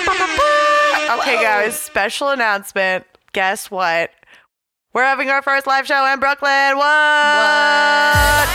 Okay, guys, special announcement. Guess what? We're having our first live show in Brooklyn. What?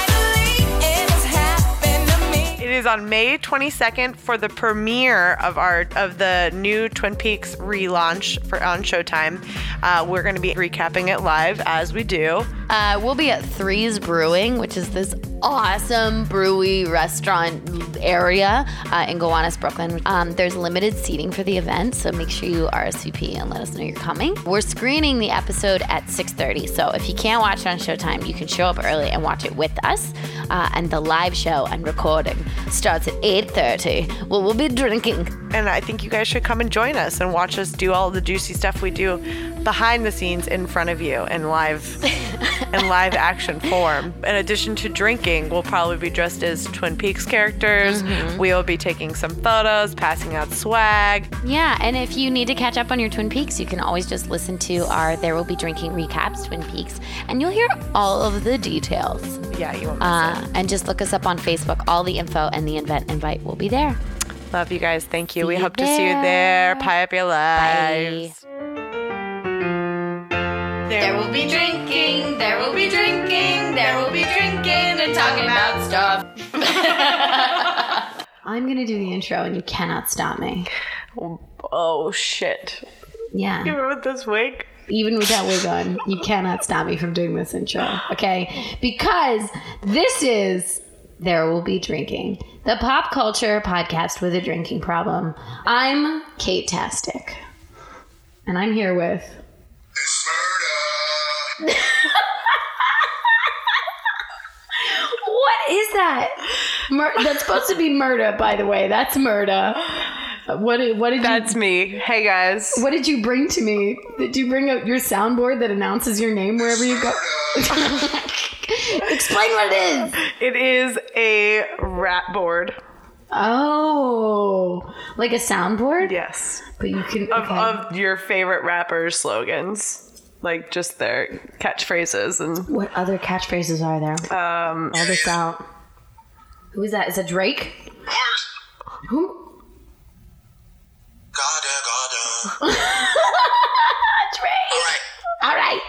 It is on May 22nd for the premiere of our of the new Twin Peaks relaunch for on Showtime. Uh, we're going to be recapping it live as we do. Uh, we'll be at Threes Brewing, which is this awesome brewery restaurant area uh, in Gowanus, Brooklyn. Um, there's limited seating for the event, so make sure you RSVP and let us know you're coming. We're screening the episode at 6:30, so if you can't watch it on Showtime, you can show up early and watch it with us. Uh, and the live show and recording starts at 8:30. Well, we'll be drinking. And I think you guys should come and join us and watch us do all the juicy stuff we do behind the scenes in front of you in live in live action form. In addition to drinking, we'll probably be dressed as Twin Peaks characters. We will be taking some photos, passing out swag. Yeah, and if you need to catch up on your Twin Peaks, you can always just listen to our There Will Be Drinking recaps, Twin Peaks, and you'll hear all of the details. Yeah, you won't miss Uh, and just look us up on Facebook. All the info and the event invite will be there. Love you guys. Thank you. See we you hope to see you there. there. Pie up your Bye. Lives. There will be drinking, there will be drinking, there will be drinking and talking about stuff. I'm gonna do the intro and you cannot stop me. Oh shit. Yeah. Even with this wig? even with that wig on, you cannot stop me from doing this intro, okay? Because this is There Will Be Drinking, the pop culture podcast with a drinking problem. I'm Cait Tastic, and I'm here with. What is that? Mur- that's supposed to be murder, by the way. That's murder. What did, what did you That's me. Hey guys. what did you bring to me? Did you bring up your soundboard that announces your name wherever you go? Explain what it is. It is a rap board. Oh, like a soundboard? Yes. But you can. Of, okay. of your favorite rappers' slogans. Like just their catchphrases and what other catchphrases are there? um All this out. Who is that? Is it Drake? Who? Drake. All right. All right.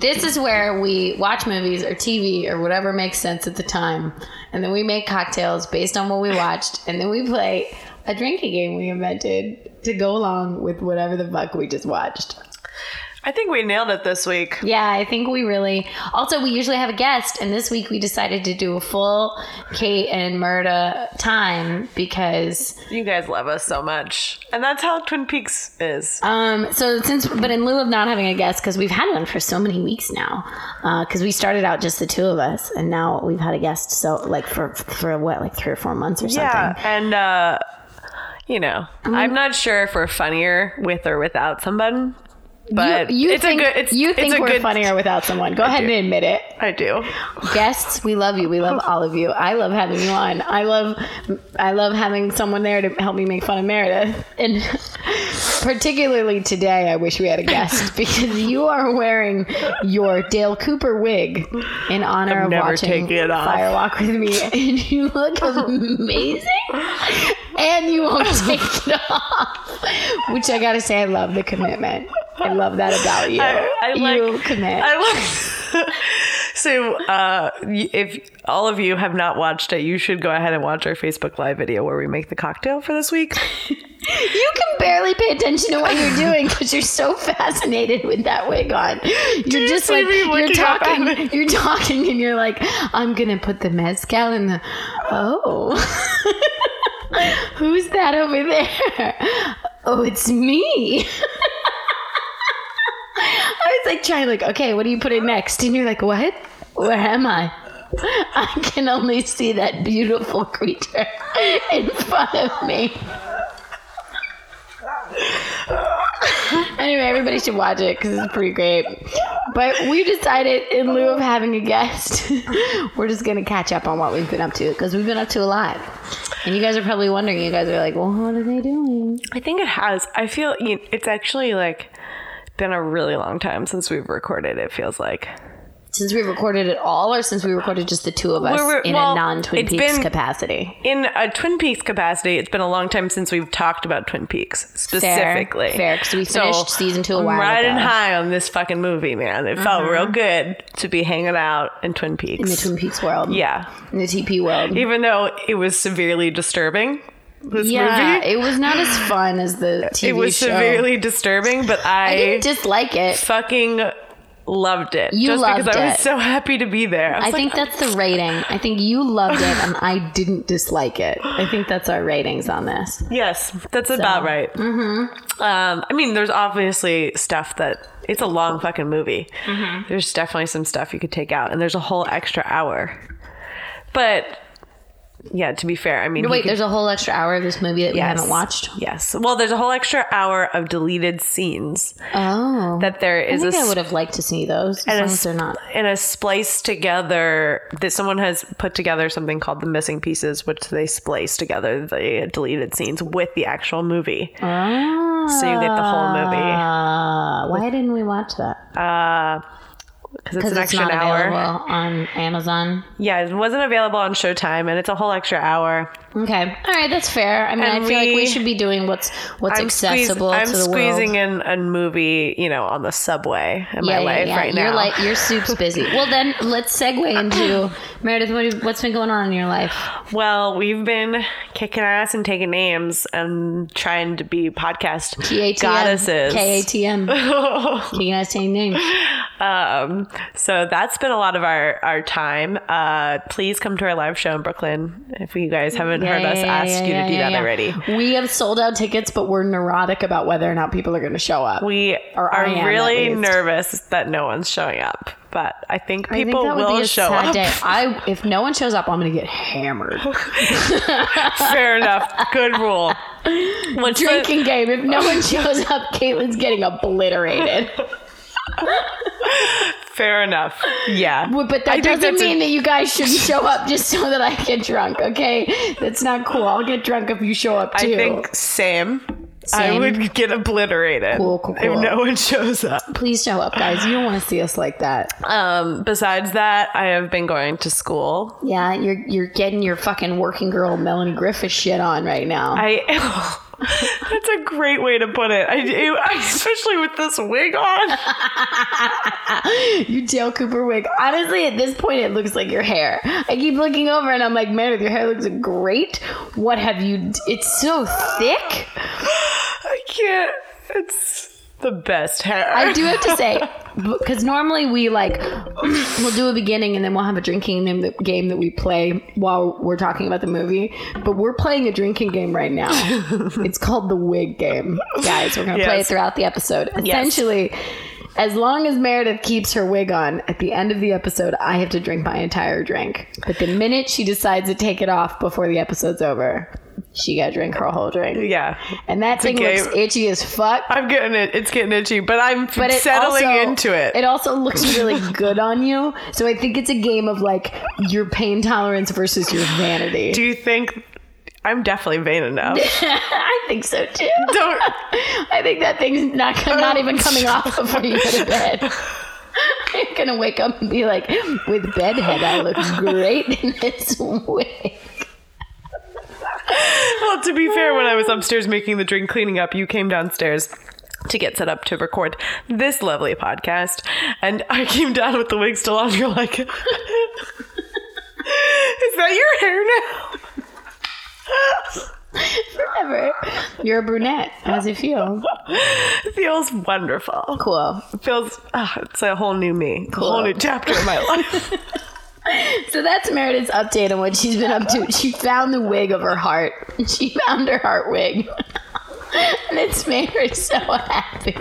This is where we watch movies or TV or whatever makes sense at the time, and then we make cocktails based on what we watched, and then we play a drinking game we invented to go along with whatever the fuck we just watched. I think we nailed it this week. Yeah, I think we really. Also, we usually have a guest, and this week we decided to do a full Cait and Murda time because You guys love us so much. And that's how Twin Peaks is. Um, so since, but in lieu of not having a guest, because we've had one for so many weeks now, because we started out just the two of us, and now we've had a guest. So like for for what, like three or four months or something. Yeah, and uh you know, I'm not sure if we're funnier with or without someone, but you, you it's think, a good. It's, you it's think a we're good, funnier without someone? Go ahead and admit it. I do. Guests, we love you. We love all of you. I love having you on. I love, I love having someone there to help me make fun of Meredith. And particularly today, I wish we had a guest because you are wearing your Dale Cooper wig in honor I'm of watching taking it off. Firewalk with me, and you look amazing. And you won't take it off, which I gotta say, I love the commitment. I love that about you. I, I like. you commit. I like. so, uh, if all of you have not watched it, you should go ahead and watch our Facebook Live video where we make the cocktail for this week. You can barely pay attention to what you're doing because you're so fascinated with that wig on. You're you just like you're looking up at talking, you're talking, and you're like, I'm gonna put the mezcal in the. Oh, who's that over there? Oh, it's me. I was like trying, like, okay, what do you put in next? And you're like, what? Where am I? I can only see that beautiful creature in front of me. anyway, everybody should watch it because it's pretty great. But we decided, in lieu of having a guest, we're just gonna catch up on what we've been up to because we've been up to a lot. And you guys are probably wondering. You guys are like, "Well, what are they doing?" I think it has. I feel you it's actually like been a really long time since we've recorded. It feels like. Since we recorded it all, or since we recorded just the two of us We're- in well, a non-Twin it's Peaks been- capacity? In a Twin Peaks capacity, it's been a long time since we've talked about Twin Peaks specifically. Fair, fair, 'cause we finished season two a I'm while riding ago. Mm-hmm. high on this fucking movie, man. It felt real good to be hanging out in Twin Peaks. In the Twin Peaks world, yeah, in the TP world. even though it was severely disturbing. This yeah, movie, it was not as fun as the TV it was show. severely disturbing, but I I, didn't dislike it. fucking loved it. You just loved because I was it. so happy to be there. I, I like, think that's the rating. I think you loved it and I didn't dislike it. I think that's our ratings on this. Yes, that's about right. Mm-hmm. Um, I mean, there's obviously stuff that it's a long fucking movie. Mm-hmm. There's definitely some stuff you could take out, and there's a whole extra hour. But yeah, to be fair, I mean, Wait, could- there's a whole extra hour of this movie that we haven't watched. Yes, well, there's a whole extra hour of deleted scenes Oh, that there is. I think a I would have liked to see those. As and long a, as they're not. and a splice together that someone has put together something called the missing pieces, which they splice together the deleted scenes with the actual movie, Oh, so you get the whole movie. Uh, why didn't we watch that? Uh, because it's an it's extra hour. available on Amazon. Yeah, it wasn't available on Showtime, and it's a whole extra hour. Okay, all right, that's fair. I mean, And I feel like we we- should be doing what's what's I'm, squeeze- accessible I'm to the squeezing in a movie, you know, on the subway in my life right Your now. life, your soup's busy. Well, then let's segue into Meredith. What, what's been going on in your life? well, we've been kicking ass and taking names and trying to be podcast KATM. goddesses. KATM. Kicking ass saying names. Um, so that's been a lot of our, our time. Uh, please come to our live show in Brooklyn if you guys haven't Yeah, heard us yeah, ask you to do that already. We have sold out tickets, but we're neurotic about whether or not people are going to show up. We Or are am, really nervous that no one's showing up, but I think I think people will show up. day. I if no one shows up, I'm going to get hammered. Fair enough. Good rule. Once the- Drinking game. If no one shows up, Caitlin's getting obliterated. fair enough. Yeah. But but I that doesn't that's a- mean that you guys shouldn't show up just so that I get drunk, okay? That's not cool. I'll get drunk if you show up too. I think same. I would get obliterated Cool, cool, cool. if no one shows up. Please show up, guys. You don't want to see us like that. Um, besides that, I have been going to school. Yeah, you're you're getting your fucking working girl Melanie Griffith shit on right now. I. That's a great way to put it. I, especially with this wig on. you Dale Cooper wig. Honestly, at this point, it looks like your hair. I keep looking over and I'm like, Meredith, your hair looks great. What have you? d- It's so thick. Can't. It's the best hair. I do have to say, because normally we like we'll do a beginning and then we'll have a drinking game that, we play while we're talking about the movie. But we're playing a drinking game right now. it's called the wig game, guys. We're gonna play it throughout the episode. Essentially. As long as Meredith keeps her wig on, at the end of the episode, I have to drink my entire drink. But the minute she decides to take it off before the episode's over, she got to drink her whole drink. yeah. And that thing looks itchy as fuck. I'm getting it. It's getting itchy, but I'm but it settling also- into it. It also looks really good on you. So I think it's a game of like your pain tolerance versus your vanity. Do you think I'm definitely vain enough? I think so too. Don't. I think that thing's not not even coming off before you go to bed. You're gonna wake up and be like, with bedhead, I look great in this wig. Well, to be fair, when I was upstairs making the drink cleaning up, you came downstairs to get set up to record this lovely podcast, and I came down with the wig still on. You're like, "Is that your hair now?" Forever. You're a brunette. How does it feel? It feels wonderful. Cool. It feels. ah, it's a whole new me. A whole new chapter in my life. So that's Meredith's update on what she's been up to. She found the wig of her heart. She found her heart wig. and it's made her so happy.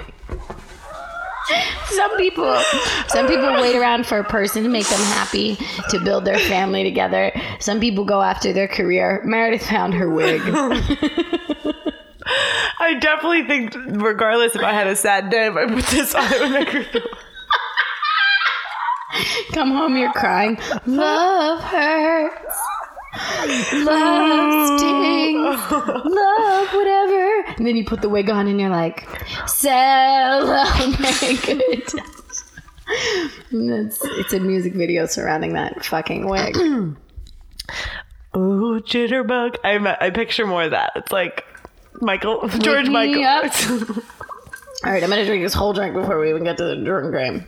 Some people some people wait around for a person to make them happy, to build their family together. Some people go after their career. Meredith found her wig. I definitely think, regardless if I had a sad day, if I put this on, it would make her feel. Come home, you're crying. Love hurts. Love stings. Love whatever. And then you put the wig on and you're like, celebrate. It's, it's a music video surrounding that fucking wig. Ooh, jitterbug. I I picture more of that. It's like Michael George Michael. All right, I'm gonna drink this whole drink before we even get to the drink game.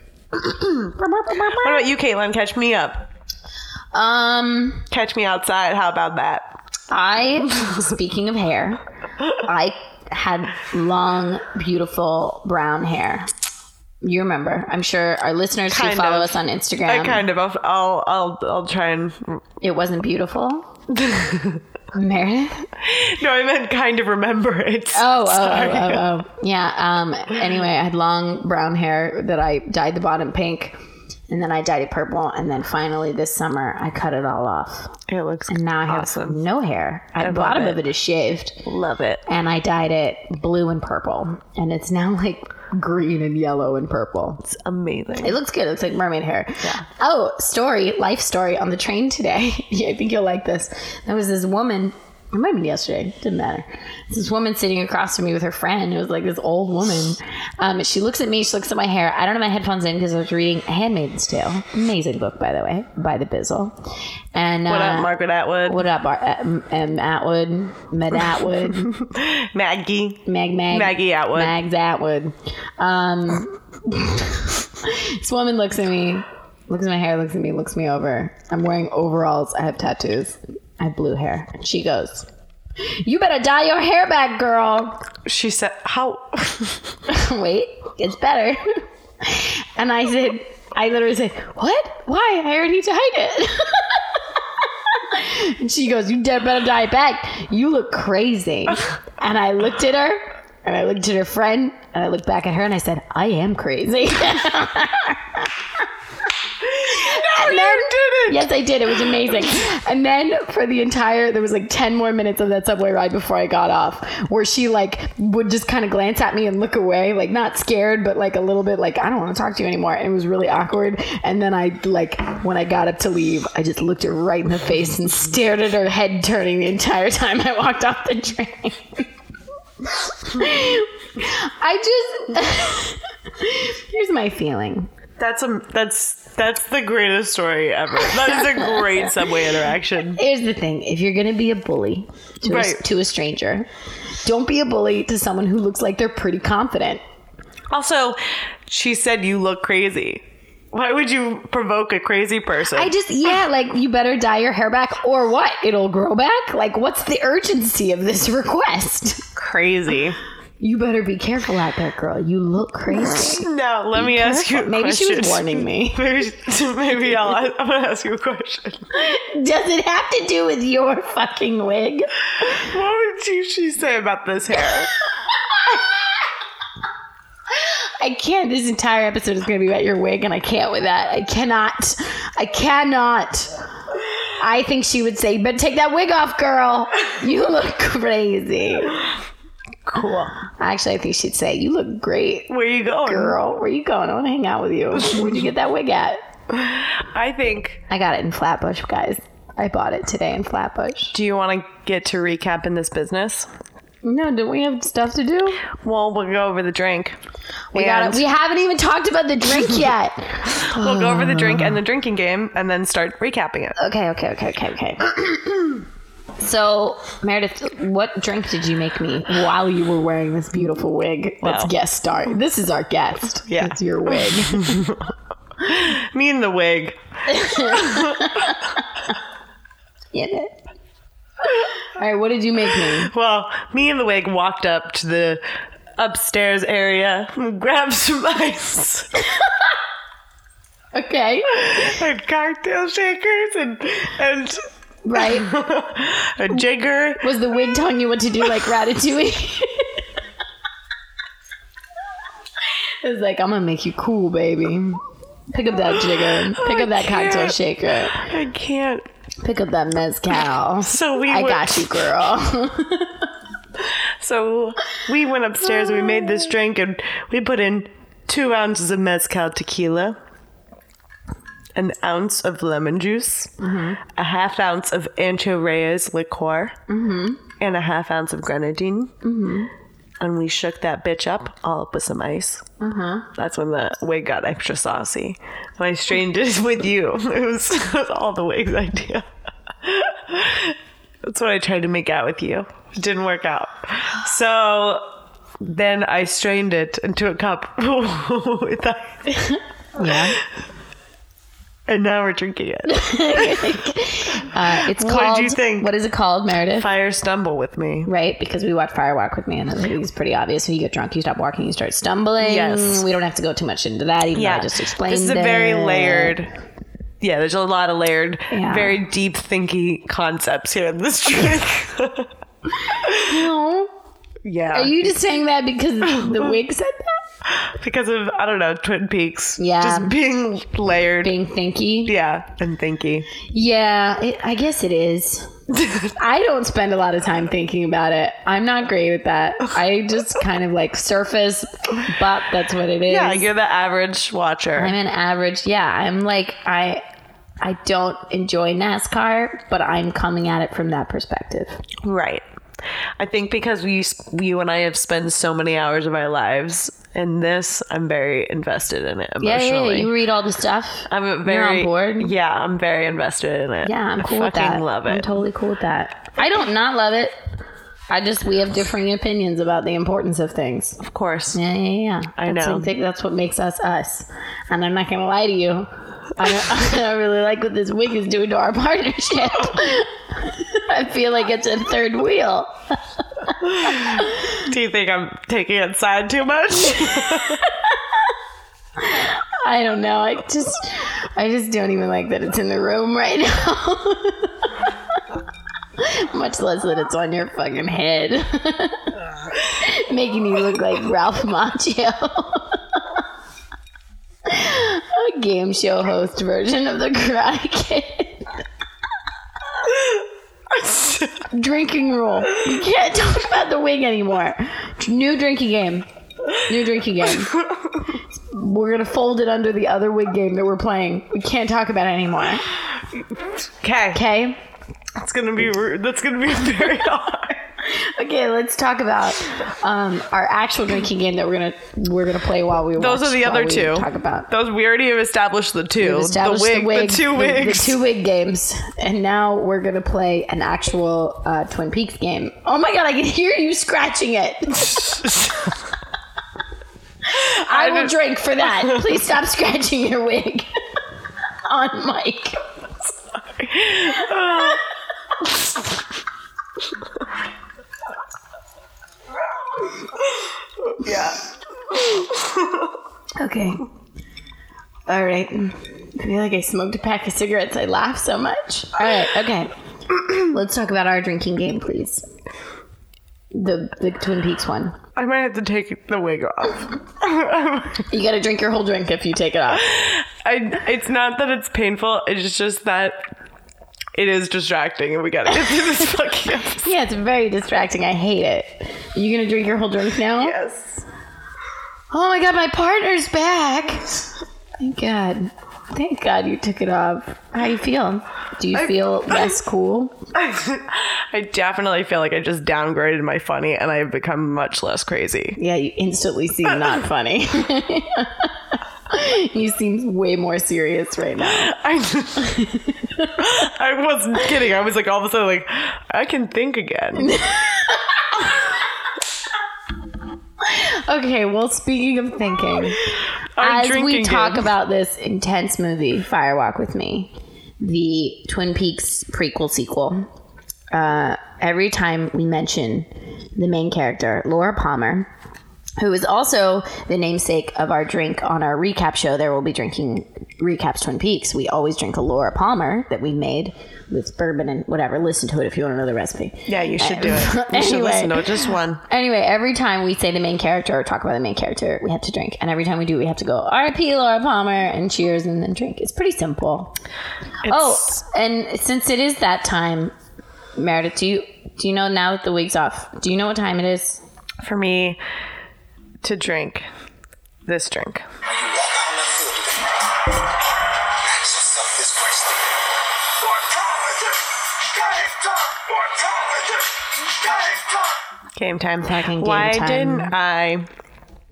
What about you, Caitlin? Catch me up. Um, Catch me outside. How about that? I, speaking of hair, I had long, beautiful brown hair. You remember? I'm sure our listeners who follow of. us on Instagram. I kind of. I'll, I'll. I'll. I'll try and. it wasn't beautiful. Meredith. No, I meant kind of remember it. Oh, oh, oh, oh, oh. Yeah. Um. Anyway, I had long brown hair that I dyed the bottom pink, and then I dyed it purple, and then finally this summer I cut it all off, It looks and now I have awesome. no hair. the love bottom it. of it is shaved, Love it. and I dyed it blue and purple, and it's now like green and yellow and purple. It's amazing. It looks good. It's like mermaid hair. Oh, story, life story on the train today. yeah, I think you'll like this. There was this woman. It might have been yesterday. Didn't matter. This woman sitting across from me with her friend. It was like this old woman. Um, she looks at me. She looks at my hair. I don't have my headphones in because I was reading A Handmaid's Tale. Amazing book, by the way, by the Bizzle. And What uh, up, Margaret Atwood? What up, Bar- uh, M- M. Atwood, Med Atwood, Maggie. Mag Mag, Maggie Atwood. Mags Atwood. Um, this woman looks at me, looks at my hair, looks at me, looks me over. I'm wearing overalls. I have tattoos. I have blue hair. And she goes, "You better dye your hair back, girl." She said, "How?" Wait, it's better. and I said, I literally said, "What? Why? I already dyed it." and she goes, "You better dye it back. You look crazy." and I looked at her, and I looked at her friend, and I looked back at her, and I said, "I am crazy." no, oh, you did it. Yes, I did. It was amazing. And then for the entire, there was like 10 more minutes of that subway ride before I got off, where she like would just kind of glance at me and look away, like not scared, but like a little bit like, I don't want to talk to you anymore. And it was really awkward. And then I, like, when I got up to leave, I just looked her right in the face and stared at her head turning the entire time I walked off the train. I just, here's my feeling. That's a that's that's the greatest story ever. That is a great subway interaction. Here's the thing: if you're gonna be a bully to, Right. a, to a stranger, don't be a bully to someone who looks like they're pretty confident. Also, she said you look crazy. Why would you provoke a crazy person? I just, yeah, like you better dye your hair back or what? It'll grow back. Like, what's the urgency of this request? crazy. You better be careful out there, girl. You look crazy. Now, let me ask you a Maybe she was question. warning me. Maybe, maybe I'll, I'm gonna ask you a question. Does it have to do with your fucking wig? What would you, she say about this hair? I can't. This entire episode is going to be about your wig, and I can't with that. I cannot. I cannot. I think she would say, "But take that wig off, girl. You look crazy." Cool. Actually, I think she'd say, "You look great, Where you going? girl. Where you going? I want to hang out with you. Where'd you get that wig at?" I think. I got it in Flatbush, guys. I bought it today in Flatbush. Do you want to get to recap in this business? No, don't we have stuff to do? Well, we'll go over the drink. We got it. We haven't even talked about the drink yet. We'll go over the drink and the drinking game, and then start recapping it. Okay, okay, okay, okay, okay. so, Meredith, what drink did you make me while you were wearing this beautiful wig? Let's Wow. guest star. This is our guest. Yeah. It's your wig. Me and the wig. Get it? All right, what did you make me? Well, me and the wig walked up to the upstairs area, grabbed some ice Okay. and cocktail shakers and and Right. a jigger. Was the wig telling you what to do like Ratatouille? it was like, I'm gonna make you cool, baby. Pick up that jigger. Pick up that cocktail shaker. I can't. Pick up that mezcal. So we I went, got you, girl. So we went upstairs and we made this drink and we put in two ounces of mezcal tequila, an ounce of lemon juice, a half ounce of Ancho Reyes liqueur, and a half ounce of grenadine. and we shook that bitch up all up with some ice. Mm-hmm. That's when the wig got extra saucy. I strained it with you. It was, it was all the wig's idea. That's what I tried to make out with you. It didn't work out. So then I strained it into a cup with ice. Yeah. And now we're drinking it. Uh, it's What called. did you think? What is it called, Meredith? Fire stumble with me. Right, because we watch Firewalk with me, and it's pretty obvious. When you get drunk, you stop walking, you start stumbling. Yes. We don't have to go too much into that, even though I just explained. This is a very it. layered. Yeah, there's a lot of layered, Yeah. very deep thinking concepts here in this drink. No. yeah. Are you just saying that because the wig said that? because of I don't know, Twin Peaks. Yeah. Just being layered. Being thinky. yeah, and thinky. Yeah, it, I guess it is. I don't spend a lot of time thinking about it. I'm not great at that. I just kind of like surface, but that's what it is. Yeah, you're the average watcher. I'm an average. Yeah, I'm like I I don't enjoy NASCAR, but I'm coming at it from that perspective. Right. I think because we, you and I have spent so many hours of our lives in this, I'm very invested in it Yeah, emotionally. yeah, yeah. You read all the stuff. I'm a You're very on board. Yeah, I'm very invested in it. Yeah, I'm I cool with fucking that. love I'm it. totally cool with that. I don't not love it. I just we have differing opinions about the importance of things. of course. Yeah, yeah, yeah. I That's, know. I think that's what makes us us. And I'm not gonna lie to you. I don't, I really like what this wig is doing to our partnership. I feel like it's a third wheel. Do you think I'm taking it side too much? I don't know. I just, I just don't even like that it's in the room right now. Much less that it's on your fucking head, making you look like Ralph Macchio. A game show host version of the Karate Kid. drinking rule. We can't talk about the wig anymore. New drinking game. New drinking game. We're gonna fold it under the other wig game that we're playing. We can't talk about it anymore. Okay. Okay. That's gonna be. That's gonna be very hard. Okay. Let's talk about um, our actual drinking game that we're gonna we're gonna play while we. Those watch- are the other two. Talk about. Those we already have established the 2 We've established the wig, the, two the- wigs. The, two wig games, and now we're gonna play an actual uh, Twin Peaks game. Oh my god, I can hear you scratching it. I will drink for that. Please stop scratching your wig on mic. Yeah. Okay. All right. I feel like I smoked a pack of cigarettes. I laugh so much. All right. Okay. Let's talk about our drinking game, please. The the Twin Peaks one. I might have to take the wig off. You got to drink your whole drink if you take it off. I. It's not that it's painful. It's just that it is distracting, and we gotta get through this fucking. episode. Yeah, it's very distracting. I hate it. Are you gonna drink your whole drink now? Yes. Oh my god, my partner's back. Thank God. Thank God you took it off. How you feel? Do you feel less cool? I definitely feel like I just downgraded my funny, and I've become much less crazy. Yeah, you instantly seem not funny. you seem way more serious right now. I, I wasn't kidding. I was like all of a sudden like I can think again. Okay, well, speaking of thinking, Our as we talk about this intense movie, Firewalk with Me, the Twin Peaks prequel sequel, uh, every time we mention the main character, Laura Palmer, who is also the namesake of our drink on our recap show, there will be drinking recaps Twin Peaks. We always drink a Laura Palmer that we made with bourbon and whatever. Listen to it if you want to know the recipe. Yeah, you should do it. You should Anyway. listen to it. Just one. Anyway, every time we say the main character or talk about the main character, we have to drink. And every time we do, we have to go R.I.P. Laura Palmer and cheers and then drink. It's pretty simple. Oh, and since it is that time, Meredith, do you do you know now that the wig's off? Do you know what time it is? for me to drink this drink. You walk out on that field today. Ask yourself this question. More talented, game time. More talented, game time. Game time. Fucking game Why time. didn't I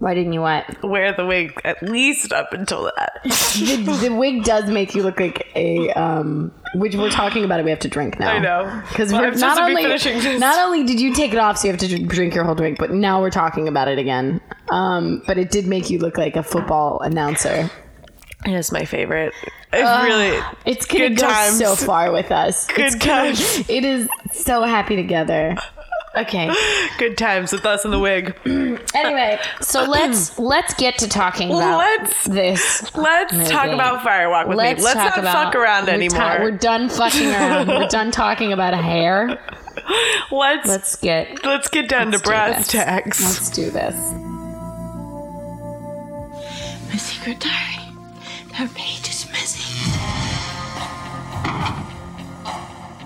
Why didn't you what? wear the wig at least up until that? the, the wig does make you look like a um which we're talking about it we have to drink now I know. because Well, we're not be only finishing this. not only did you take it off so you have to drink your whole drink but now we're talking about it again um but it did make you look like a football announcer It is my favorite. It's really it's gonna Good go times. so far with us Good It's gonna- it is so happy together okay good times with us in the wig. anyway so let's let's get to talking about Let's- this Let's Movie. talk about Firewalk with Let's me. Let's talk not about, fuck around we're anymore. ti- we're done fucking around. we're done talking about hair. let's Let's get let's get down let's to do brass this. tacks. Let's do this. My secret diary. That page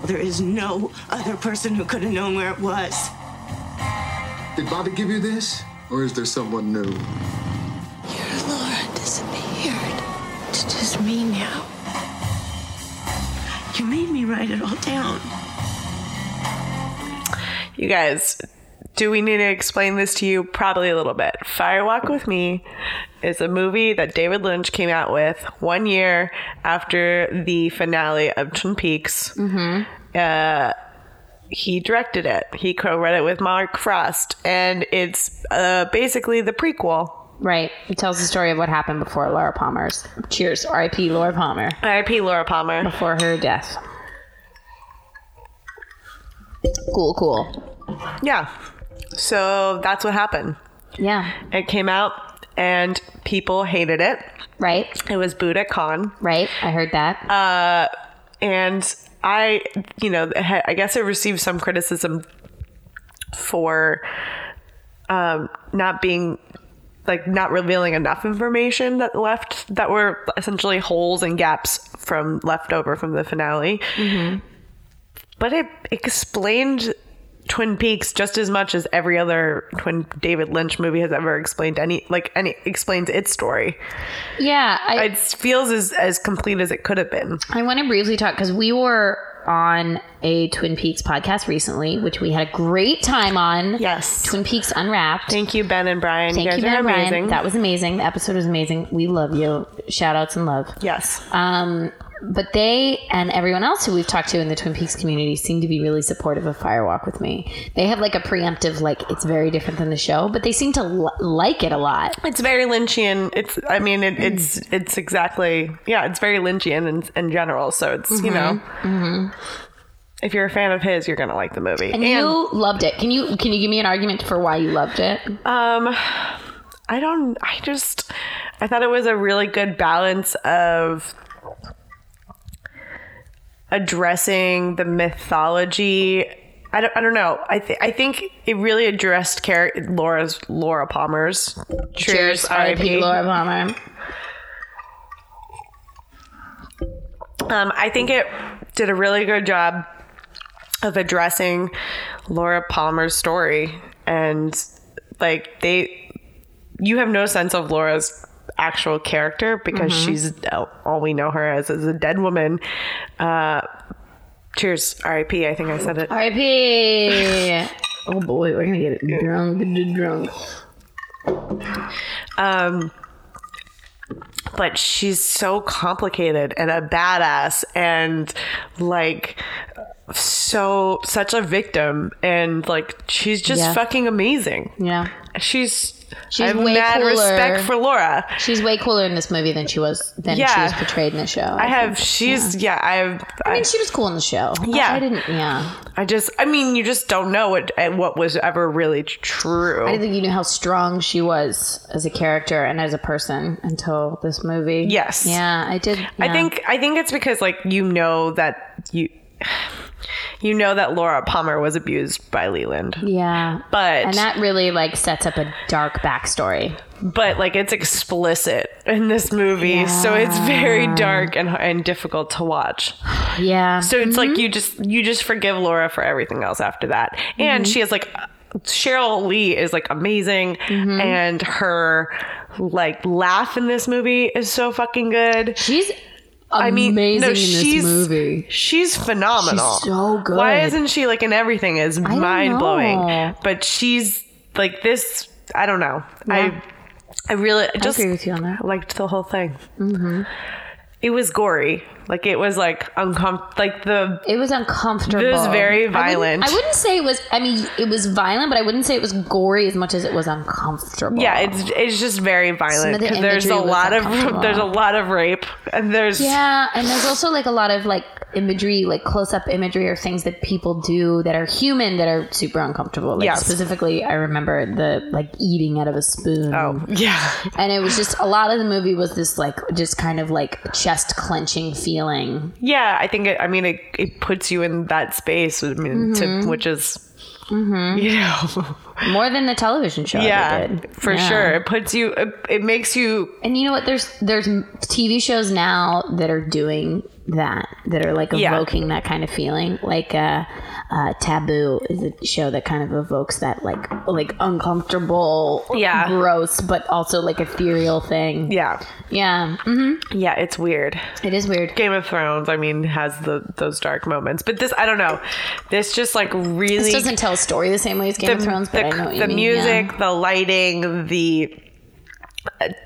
There is no other person who could have known where it was. Did Bobby give you this? Or is there someone new? Your Laura disappeared. It's just me now. You made me write it all down. You guys, do we need to explain this to you? Probably a little bit. Firewalk with Me is a movie that David Lynch came out with one year after the finale of Twin Peaks. Mm-hmm. Uh, he directed it. He co-wrote it with Mark Frost, and it's uh, basically the prequel. Right. It tells the story of what happened before Laura Palmer's. Cheers. R.I.P. Laura Palmer. R.I.P. Laura Palmer. Before her death. Cool, cool. Yeah. So that's what happened. Yeah. It came out, and people hated it. Right. It was booed at Cannes. Right. I heard that. Uh, and I, you know, I guess I received some criticism for um, not being like not revealing enough information that left that were essentially holes and gaps from left over from the finale. But it explained Twin Peaks just as much as every other Twin David Lynch movie has ever explained any like any explains its story. yeah. I, It feels as as complete as it could have been. I want to briefly talk because we were on a Twin Peaks podcast recently, which we had a great time on. Yes. Twin Peaks Unwrapped. Thank you, Ben and Brian. Thank you guys you, Ben are and Brian. amazing. That was amazing. The episode was amazing. We love you. Shout outs and love. yes. Um, but they and everyone else who we've talked to in the Twin Peaks community seem to be really supportive of Firewalk with me. They have like a preemptive, like it's very different than the show, but they seem to li- like it a lot. It's very Lynchian. It's, I mean, it, it's, it's exactly, yeah, it's very Lynchian in, in general. So it's, you know, if you're a fan of his, you're going to like the movie. And, you loved it. Can you can you give me an argument for why you loved it? Um, I don't. I just. I thought it was a really good balance of addressing the mythology. I don't. I don't know. I think. I think it really addressed Car- Laura's Laura Palmer's. Cheers, R.I.P. R.I.P. Laura Palmer. Um, I think it did a really good job of addressing Laura Palmer's story and like they you have no sense of Laura's actual character because she's all we know her as is a dead woman. Uh cheers, RIP, I think I said it. R.I.P. oh boy, we're gonna get it drunk, drunk. Um but she's so complicated and a badass and like so such a victim and like she's just Yeah. fucking amazing. Yeah, She's She's I have way mad cooler. respect for Laura. she's way cooler in this movie than she was than she was portrayed in the show. I have she's yeah, I have I I, mean, she was cool in the show. Yeah. I, I didn't. Yeah, I just I mean you just don't know what eh, what was ever really true. I didn't think you knew how strong she was as a character and as a person until this movie. Yes. Yeah, I did. I think I think it's because like you know that you you know that Laura Palmer was abused by Leland. Yeah, But and that really like sets up a dark backstory. but like it's explicit in this movie, so it's very dark and and difficult to watch. Yeah. So it's Mm-hmm. like you just you just forgive Laura for everything else after that. And Mm-hmm. she is like Sheryl Lee is like amazing Mm-hmm. and her like laugh in this movie is so fucking good. she's I mean, no, in this she's movie. she's phenomenal. She's so good. Why isn't she like in everything? Is mind blowing. But she's like this. I don't know. Yeah. I I really I just agree with you on that. liked the whole thing. Mm-hmm. It was gory. Like it was like uncomfortable. Like the It was uncomfortable. It was very I wouldn't- violent. I wouldn't, say it was. I mean, it was violent, but I wouldn't say it was gory as much as it was uncomfortable. yeah, it's it's just very violent. the there's a lot of there's a lot of rape and there's Yeah, and there's also like a lot of like imagery, like close up imagery or things that people do that are human that are super uncomfortable. Like Yes. specifically, I remember the like eating out of a spoon. oh yeah And it was just a lot of the movie was this like just kind of like chest clenching feeling. yeah. I think it, I mean it it puts you in that space. I mean, Mm-hmm. to, which is. You know, More than the television show yeah, did. for Yeah. sure. It puts you. It, it makes you. And you know what? There's there's TV shows now that are doing that that are like Yeah. evoking that kind of feeling. Like uh, uh, Taboo is a show that kind of evokes that like like uncomfortable, Yeah. gross, but also like ethereal thing. Yeah, Yeah, mm-hmm. yeah. It's weird. it is weird. Game of Thrones, I mean, has the those dark moments, but this, I don't know. This just like really This doesn't tell a story the same way as Game of Thrones, but the, I know the mean, music, yeah. the lighting, the,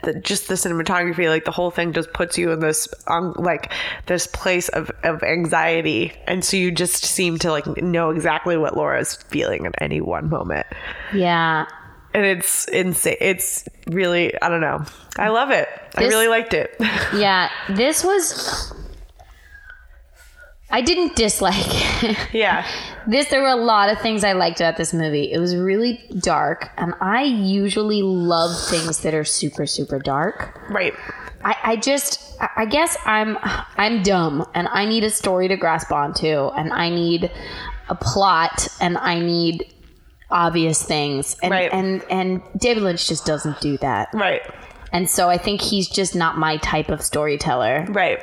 the just the cinematography, like the whole thing just puts you in this um, like this place of of anxiety, and so you just seem to like know exactly what Laura's feeling at any one moment, Yeah, and it's insane. It's really I don't know. I love it. I really liked it. yeah. This was. I didn't dislike. yeah. This there were a lot of things I liked about this movie. It was really dark, and I usually love things that are super super dark. Right. I, I just I- I guess I'm I'm dumb and I need a story to grasp onto and I need a plot and I need obvious things and Right. and and David Lynch just doesn't do that. Right. And so I think he's just not my type of storyteller. Right.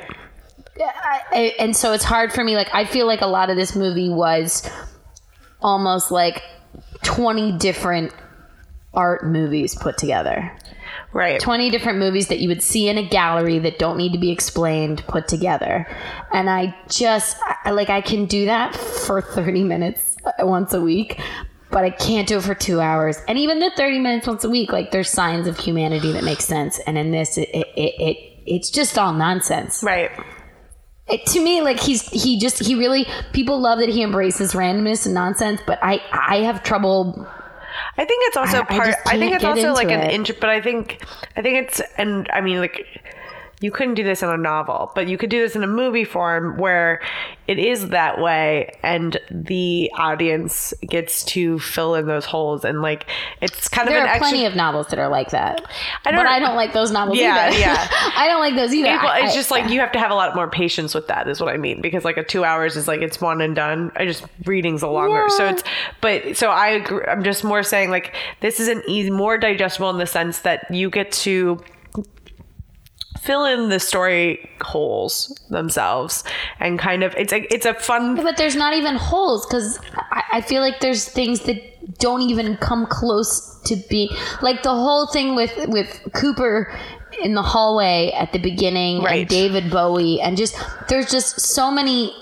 I, I- and so it's hard for me. Like I feel like a lot of this movie was almost like twenty different art movies put together. Right. 20 different movies that you would see in a gallery that don't need to be explained put together. And I just I, like I can do that for 30 minutes uh, once a week, but I can't do it for 2 hours. And even the 30 minutes once a week like there's signs of humanity that make sense and in this it it, it, it it's just all nonsense. Right. It, to me like he's he just he really people love that he embraces randomness and nonsense, but I I have trouble I think it's also I- I part. just I, think it's also like an it. inch, but I think I think it's and I mean like you couldn't do this in a novel, but you could do this in a movie form where it is that way, and the audience gets to fill in those holes, and like it's kind there of are an extra. plenty of novels that are like that. I don't- but I don't like those novels Yeah, either. yeah. I don't like those either. Well, it's I- just like you have to have a lot more patience with that, is what I mean. Because like a two hours is like it's one and done. I just reading's a longer, so it's. But so I agree, I'm just more saying like this is an easy, more digestible in the sense that you get to fill in the story holes themselves and kind of it's a it's a fun but there's not even holes because I, I feel like there's things that don't even come close to be like the whole thing with with Cooper in the hallway at the beginning Right. and David Bowie and just there's just so many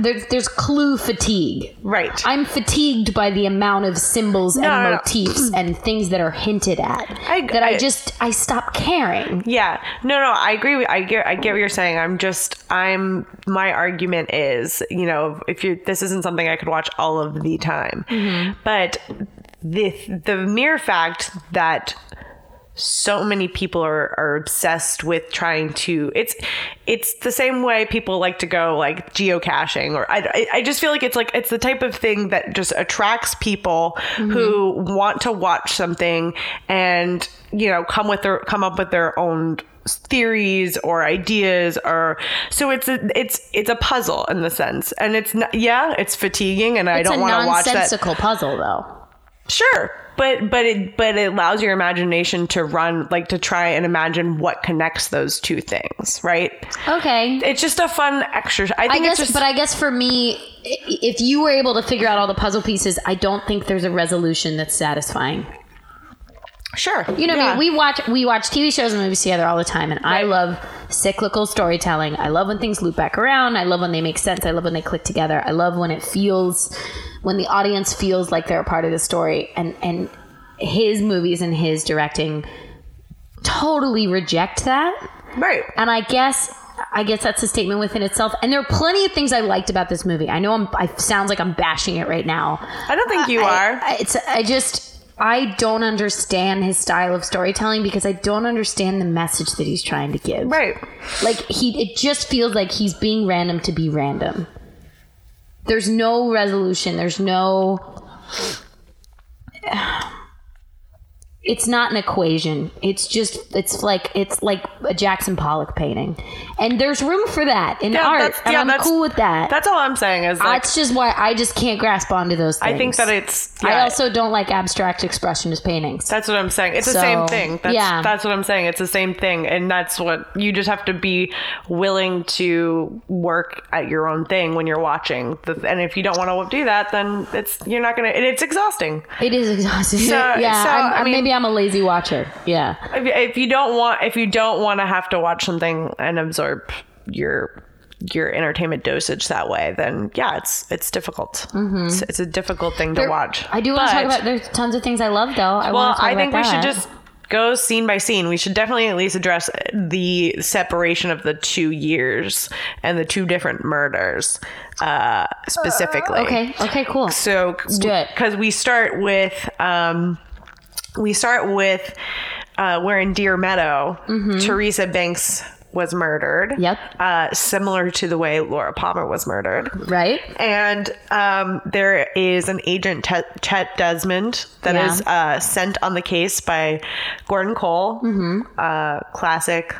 there's there's clue fatigue. right. I'm fatigued by the amount of symbols No, and no, no. motifs and things that are hinted at I- that I, I- just I stop caring. Yeah, no, no, I agree. With, I get, I get what you're saying. I'm just, I'm. My argument is, you know, if you, this isn't something I could watch all of the time, mm-hmm. but the the mere fact that so many people are, are obsessed with trying to it's it's the same way people like to go like geocaching or I, I- just feel like it's like it's the type of thing that just attracts people who mm-hmm. want to watch something and you know come with their come up with their own theories or ideas or so it's a it's it's a puzzle in the sense. And it's not yeah it's fatiguing and I don't want to watch that. nonsensical puzzle though. Sure, but but it but it allows your imagination to run like to try and imagine what connects those two things, right? Okay. It's just a fun exercise. I I think guess, it's just but I guess for me, if you were able to figure out all the puzzle pieces, I don't think there's a resolution that's satisfying. Sure. You know, what I mean? we watch we watch TV shows and movies together all the time, and I love cyclical storytelling. I love when things loop back around. I love when they make sense. I love when they click together. I love when it feels when the audience feels like they're a part of the story and and his movies and his directing totally reject that. Right. And I guess I guess that's a statement within itself. And there are plenty of things I liked about this movie. I know I'm I sounds like I'm bashing it right now. I don't think uh, you I- are. I, it's I just I don't understand his style of storytelling because I don't understand the message that he's trying to give. right. Like he it just feels like he's being random to be random. There's no resolution. There's no it's not an equation. It's just it's like it's like a Jackson Pollock painting. And there's room for that in Yeah, art. And yeah, I'm cool with that. That's all I'm saying is uh, like That's just why I just can't grasp onto those things. I think that it's I also don't like abstract expressionist paintings. That's what I'm saying. It's the same thing. That's, yeah. that's what I'm saying. It's the same thing, and that's what you just have to be willing to work at your own thing when you're watching. The- And if you don't want to do that, then it's you're not gonna. and It's exhausting. It is exhausting. So- yeah, so, I'm, I I'm- mean- maybe I'm a lazy watcher. Yeah, If, if you don't want, if you don't want to have to watch something and absorb your your entertainment dosage that way, then yeah, it's it's difficult. It's, it's a difficult thing to watch. I do want to talk about. There's tons of things I love, though. I Well, want to talk I think we should just go scene by scene. We should definitely at least address the separation of the two years and the two different murders uh, specifically. Okay. Okay. Cool. So Let's do it. because we start with um, we start with uh, where in Deer Meadow, Teresa Banks was murdered. Mm-hmm. Yep. Uh, similar to the way Laura Palmer was murdered. right. And um, there is an agent, Chet- Chet Desmond, that Yeah. is uh, sent on the case by Gordon Cole, Mm-hmm. uh, classic,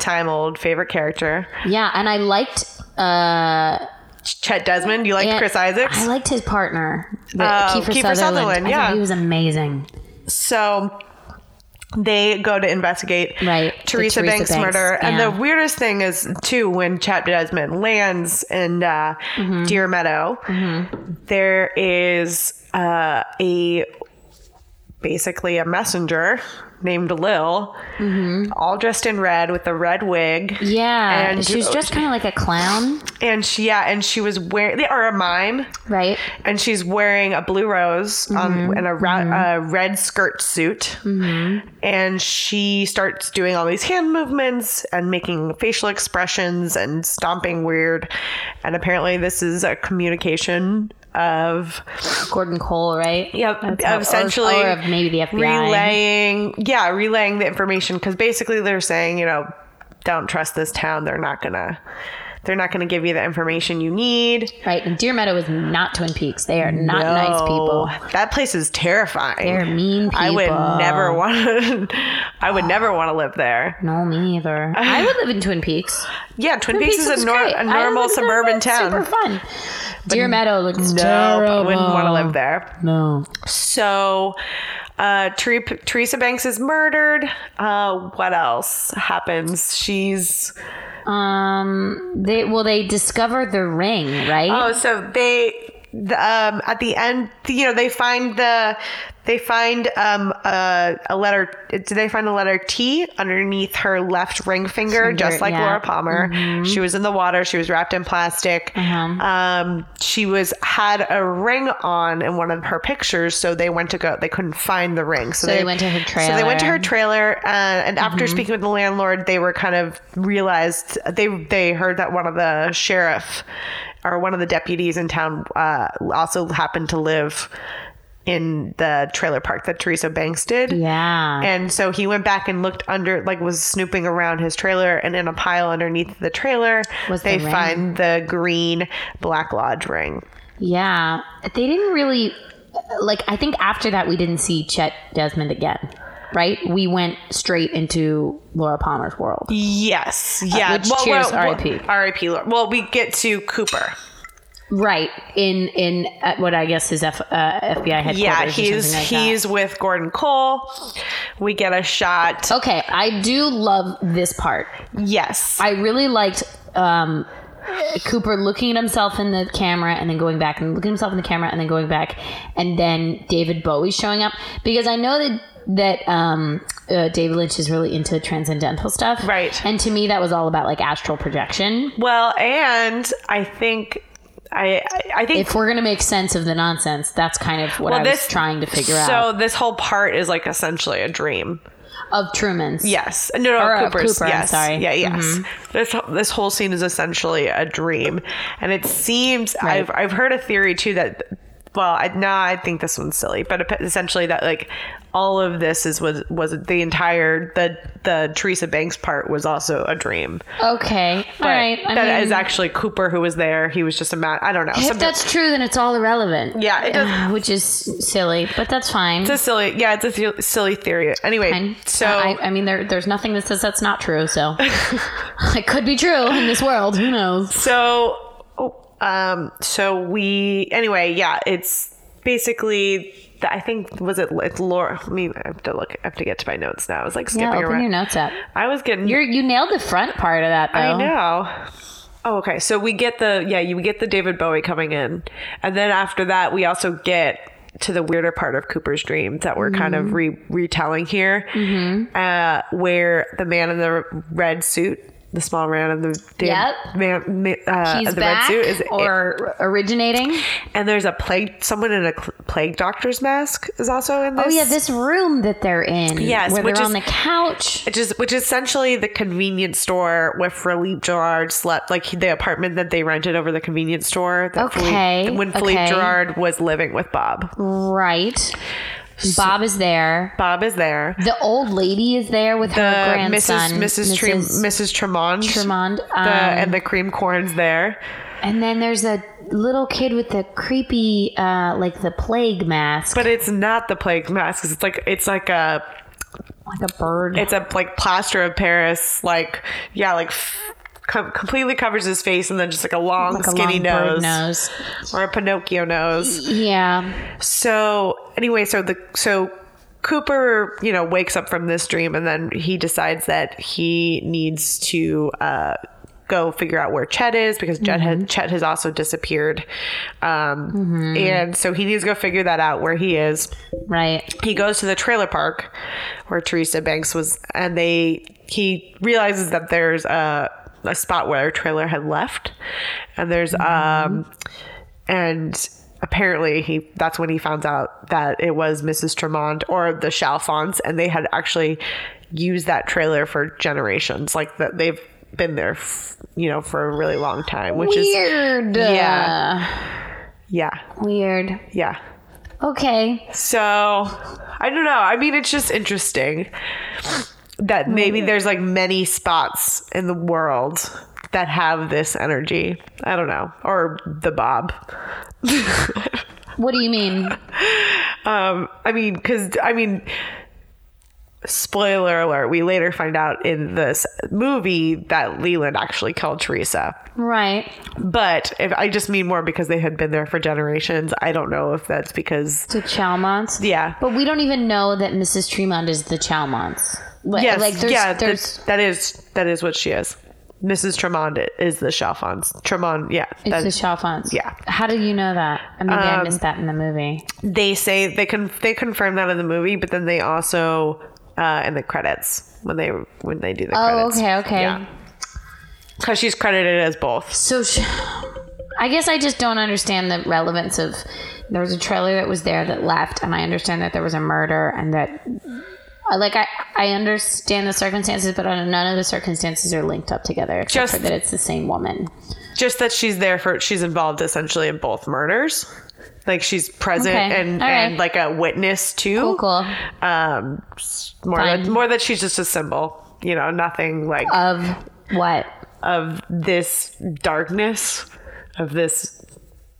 time old favorite character. Yeah, and I liked. uh Chet Desmond, you liked Chris Isaacs? I liked his partner, the Oh, Kiefer, Kiefer Sutherland. Sutherland, yeah. he was amazing. So they go to investigate Right, Teresa, Teresa Banks, Banks, murder. And the weirdest thing is, too, when Chet Desmond lands in uh, Mm-hmm. Deer Meadow, there is uh, a basically a messenger named Lil, mm-hmm. all dressed in red with a red wig. Mm-hmm. Yeah, And- she's just kind of like a clown, And she, yeah, and she was wearing, or a mime. right? and she's wearing a blue rose on and a ra- mm-hmm. a red skirt suit and she starts doing all these hand movements and making facial expressions and stomping weird and apparently this is a communication of Gordon Cole, right? Yep, That's or- essentially or, of maybe the FBI. relaying yeah relaying the information because basically they're saying you know don't trust this town they're not gonna they're not gonna give you the information you need Right, and Deer Meadow is not Twin Peaks. They are not nice people. No, That place is terrifying. They're mean people. I would never want to. I would never want to live there. No, me either. I would live in Twin Peaks. Yeah, Twin, Twin Peaks, is looks a, nor- a normal suburban town. Super fun. Deer Meadow looks No, terrible. I wouldn't want to live there. No. So, uh, Teresa Banks is murdered. Uh, what else happens? She's Um. They well, they discover the ring, right? Oh, so they the, um at the end, you know, they find the they find um a, a letter. Did they find the letter T underneath her left ring finger, Finger, just like yeah. Mm-hmm. Laura Palmer? She was in the water. She was wrapped in plastic. Uh-huh. Um, she was had a ring on in one of her pictures, so they went to go. They couldn't find the ring, so, So they went to her trailer. So they went to her trailer. trailer, uh, and after Mm-hmm. speaking with the landlord, they were kind of realized they they heard that one of the sheriff or one of the deputies in town uh, also happened to live in the trailer park that Teresa Banks did. Yeah. And so he went back and looked under, like, was snooping around his trailer, and in a pile underneath the trailer, Was they ring. find the green Black Lodge ring. yeah. They didn't really like. I think after that, we didn't see Chet Desmond again. Right? We went straight into Laura Palmer's world. Yes. Yeah. which cheers, R.I.P.. R.I.P. Laura. Well, we get to Cooper. Right. In in uh, what I guess is F, uh, FBI headquarters. Yeah, he's like that. he's with Gordon Cole. We get a shot. Okay, I do love this part. Yes. I really liked um Cooper looking at himself in the camera and then going back and looking at himself in the camera and then going back and then David Bowie showing up because I know that that um, uh, David Lynch is really into transcendental stuff, Right. And to me, that was all about like astral projection. Well, and I think I I- think If we're gonna make sense of the nonsense, that's kind of what well, I was trying to figure so out So this whole part is like essentially a dream. of Truman's. Yes. No, no, Or, uh, Cooper's. Cooper, I'm yes. sorry. Mm-hmm. Yeah, yes. This this whole scene is essentially a dream, and it seems Right. I've I've heard a theory too that. Well, I, no, I think this one's silly, but essentially that like all of this is was was the entire the the Teresa Banks part was also a dream. Okay. But all right. I that is mean, actually Cooper who was there. He was just a man. I don't know. if Some- that's true, then it's all irrelevant. Yeah, it does- which is silly, but that's fine. it's a silly. Yeah, it's a sil- silly theory. Anyway, Fine. so uh, I, I mean, there, there's nothing that says that's not true. So it could be true in this world. Who knows? So, um, so we anyway, yeah, it's basically. I think was it it's Laura. I mean, I have to look. I have to get to my notes now. I was like skipping Yeah, open around. your notes up. I was getting. You're you nailed the front part of that though. I know. Oh, okay. So we get the yeah, you get the David Bowie coming in, and then after that, we also get to the weirder part of Cooper's dream that we're kind Mm-hmm. of re- retelling here, uh, where the man in the red suit, the small man in the Dave- Yep. man, ma- uh, He's the red suit is or originating. and there's a plague. Someone in a plague doctor's mask is also in this. Oh yeah, this room that they're in. Yes, where which they're is- on the couch. which is which is essentially the convenience store where Philippe Gerard slept, like the apartment that they rented over the convenience store. That Okay, Philippe, when Philippe okay. Gerard was living with Bob. Right. Bob is there. Bob is there. The old lady is there with The her grandson, Mrs. Mrs. Mrs. Tremont. Tremond. The, Um, and the cream corn's there. and then there's a little kid with the creepy, uh, like the plague mask, But it's not the plague mask. It's like it's like a like a bird. it's a like plaster of Paris. Like yeah, like f- com- completely covers his face and then just like a long like a skinny long nose, nose. or a Pinocchio nose. Yeah. So anyway, so the so Cooper, you know, wakes up from this dream and then he decides that he needs to uh, go figure out where Chet is because Chet, had, Chet has also disappeared, um, and so he needs to go figure that out where he is. Right. He goes to the trailer park where Teresa Banks was, and they he realizes that there's a a spot where a trailer had left, and there's um and apparently he that's when he found out that it was Mrs. Tremont or the Chalfonts and they had actually used that trailer for generations like that they've been there f- you know for a really long time which is Weird. Yeah. yeah Weird. yeah Okay. so I don't know I mean it's just interesting that maybe there's like many spots in the world that have this energy I don't know or the Bob What do you mean? Um, I mean, because I mean, spoiler alert: we later find out in this movie that Leland actually killed Teresa. Right. But if I just mean more because they had been there for generations, I don't know if that's because To Chalfonts. yeah. But we don't even know that Mrs. Tremont is the Chalfonts. Like, Yes, like there's, yeah, there's that, that is that is what she is. Mrs. Tremont is the Chalfonts. Tremont, yeah. it's the Chalfonts. yeah. How do you know that? Maybe I Um, missed that in the movie. they say they can they confirm that in the movie, but then they also uh, in the credits when they when they do the Oh, credits. okay, okay. Yeah. Because she's credited as both. So, sh- I guess I just don't understand the relevance of. There was a trailer that was there that left, and I understand that there was a murder, and that, I- like, I I understand the circumstances, but none of the circumstances are linked up together, except Just- for that it's the same woman. Just that she's there for she's involved essentially in both murders. Like she's present Okay, and, right. and like a witness too. Cool, cool. Um, more Fine. that more that she's just a symbol. You know, nothing like Of what? of this darkness, of this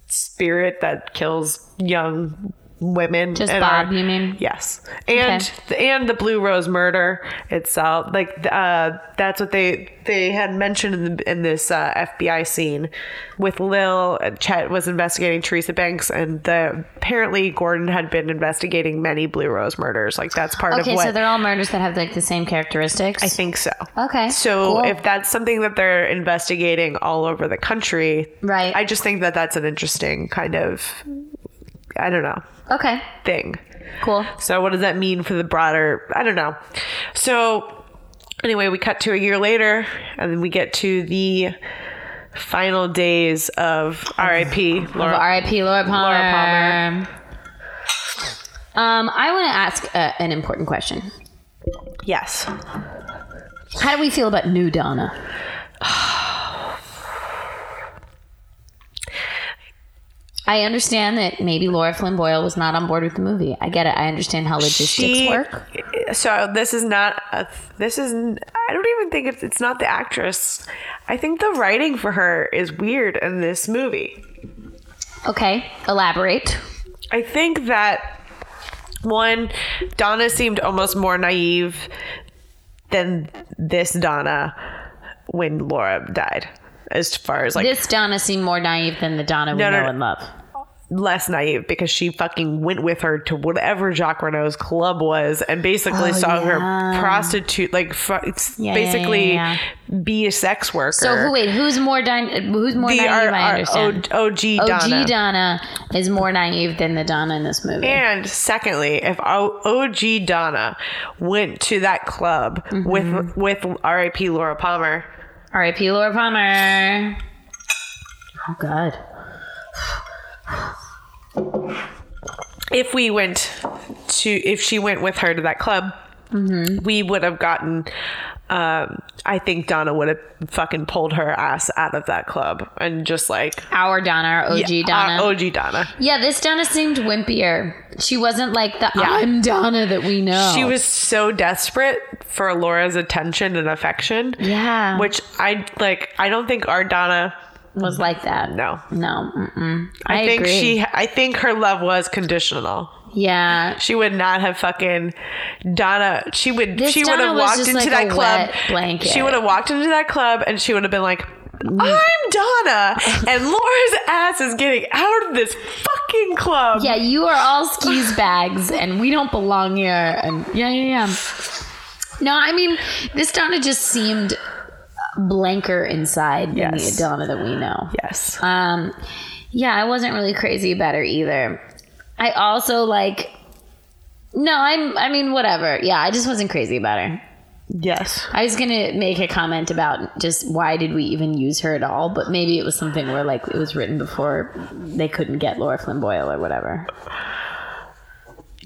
spirit that kills young women. Just Bob, our- you mean? Yes, and and the Blue Rose murder itself, like uh, that's what they they had mentioned in, the, in this uh, FBI scene with Lil. and Chet was investigating Teresa Banks, and the apparently Gordon had been investigating many Blue Rose murders. Like that's part Okay, of what so they're all murders that have like the same characteristics. I think so. Okay, So cool. if that's something that they're investigating all over the country, Right. I just think that that's an interesting kind of, I don't know, Okay, thing. cool. So what does that mean for the broader? I don't know. So anyway, we cut to a year later, and then we get to the final days of R.I.P. Laura. R.I.P. Laura Palmer. Laura Palmer. Um, I want to ask uh, an important question. yes. How do we feel about New Donna? I understand that maybe Laura Flynn Boyle was not on board with the movie. I get it. I understand how logistics She- work. So this is not a. This is. I don't even think it's. It's not the actress. I think the writing for her is weird in this movie. Okay, elaborate. I think that one, Donna seemed almost more naive than this Donna when Laura died. As far as like this Donna seemed more naive than the Donna we No, no, know no. and love. less naive because she fucking went with her to whatever Jacques Renault's club was and basically Oh, saw her prostitute, like fu- Yeah, yeah, basically yeah, be a sex worker. So who, wait, who's more di- who's more the naive? our, I understand. O- OG Donna. OG Donna is more naive than the Donna in this movie. And secondly, if O- OG Donna went to that club Mm-hmm. with with R.I.P. Laura Palmer, R.I.P. Laura Palmer. Oh God. if we went to if she went with her to that club, Mm-hmm. we would have gotten. Um, I think Donna would have fucking pulled her ass out of that club and just like Our Donna, our OG Yeah, Donna. uh, OG Donna. yeah, this Donna seemed wimpier. She wasn't like the Yeah. I'm Donna that we know. She was so desperate for Laura's attention and affection. Yeah. Which I like. I don't think our Donna. was like that. No. No. Mm-mm. I, I, think agree. she. I think her love was conditional. Yeah. She would not have fucking Donna. She would. This she would Donna have walked into like that club. blanket. She would have walked into that club and she would have been like, "I'm Donna," and Laura's ass is getting out of this fucking club. Yeah, you are all skis bags, and we don't belong here. And yeah, yeah, yeah. No, I mean, this Donna just seemed blanker inside than the Donna that we know. Yes. Um, yeah, I wasn't really crazy about her either. I also like. No, I'm. I mean, whatever. Yeah, I just wasn't crazy about her. Yes. I was gonna make a comment about just why did we even use her at all, but maybe it was something where like it was written before they couldn't get Laura Flynn Boyle or whatever.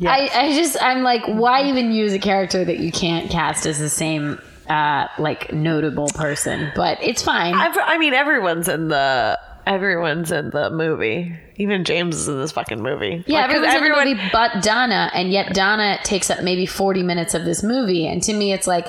I, I just I'm like, why even use a character that you can't cast as the same uh like notable person? But it's fine. I've, I mean, everyone's in the. Everyone's in the movie. Even James is in this fucking movie. yeah, Like, everyone's in the movie but Donna, and yet Donna takes up maybe 40 minutes of this movie. And to me, it's like,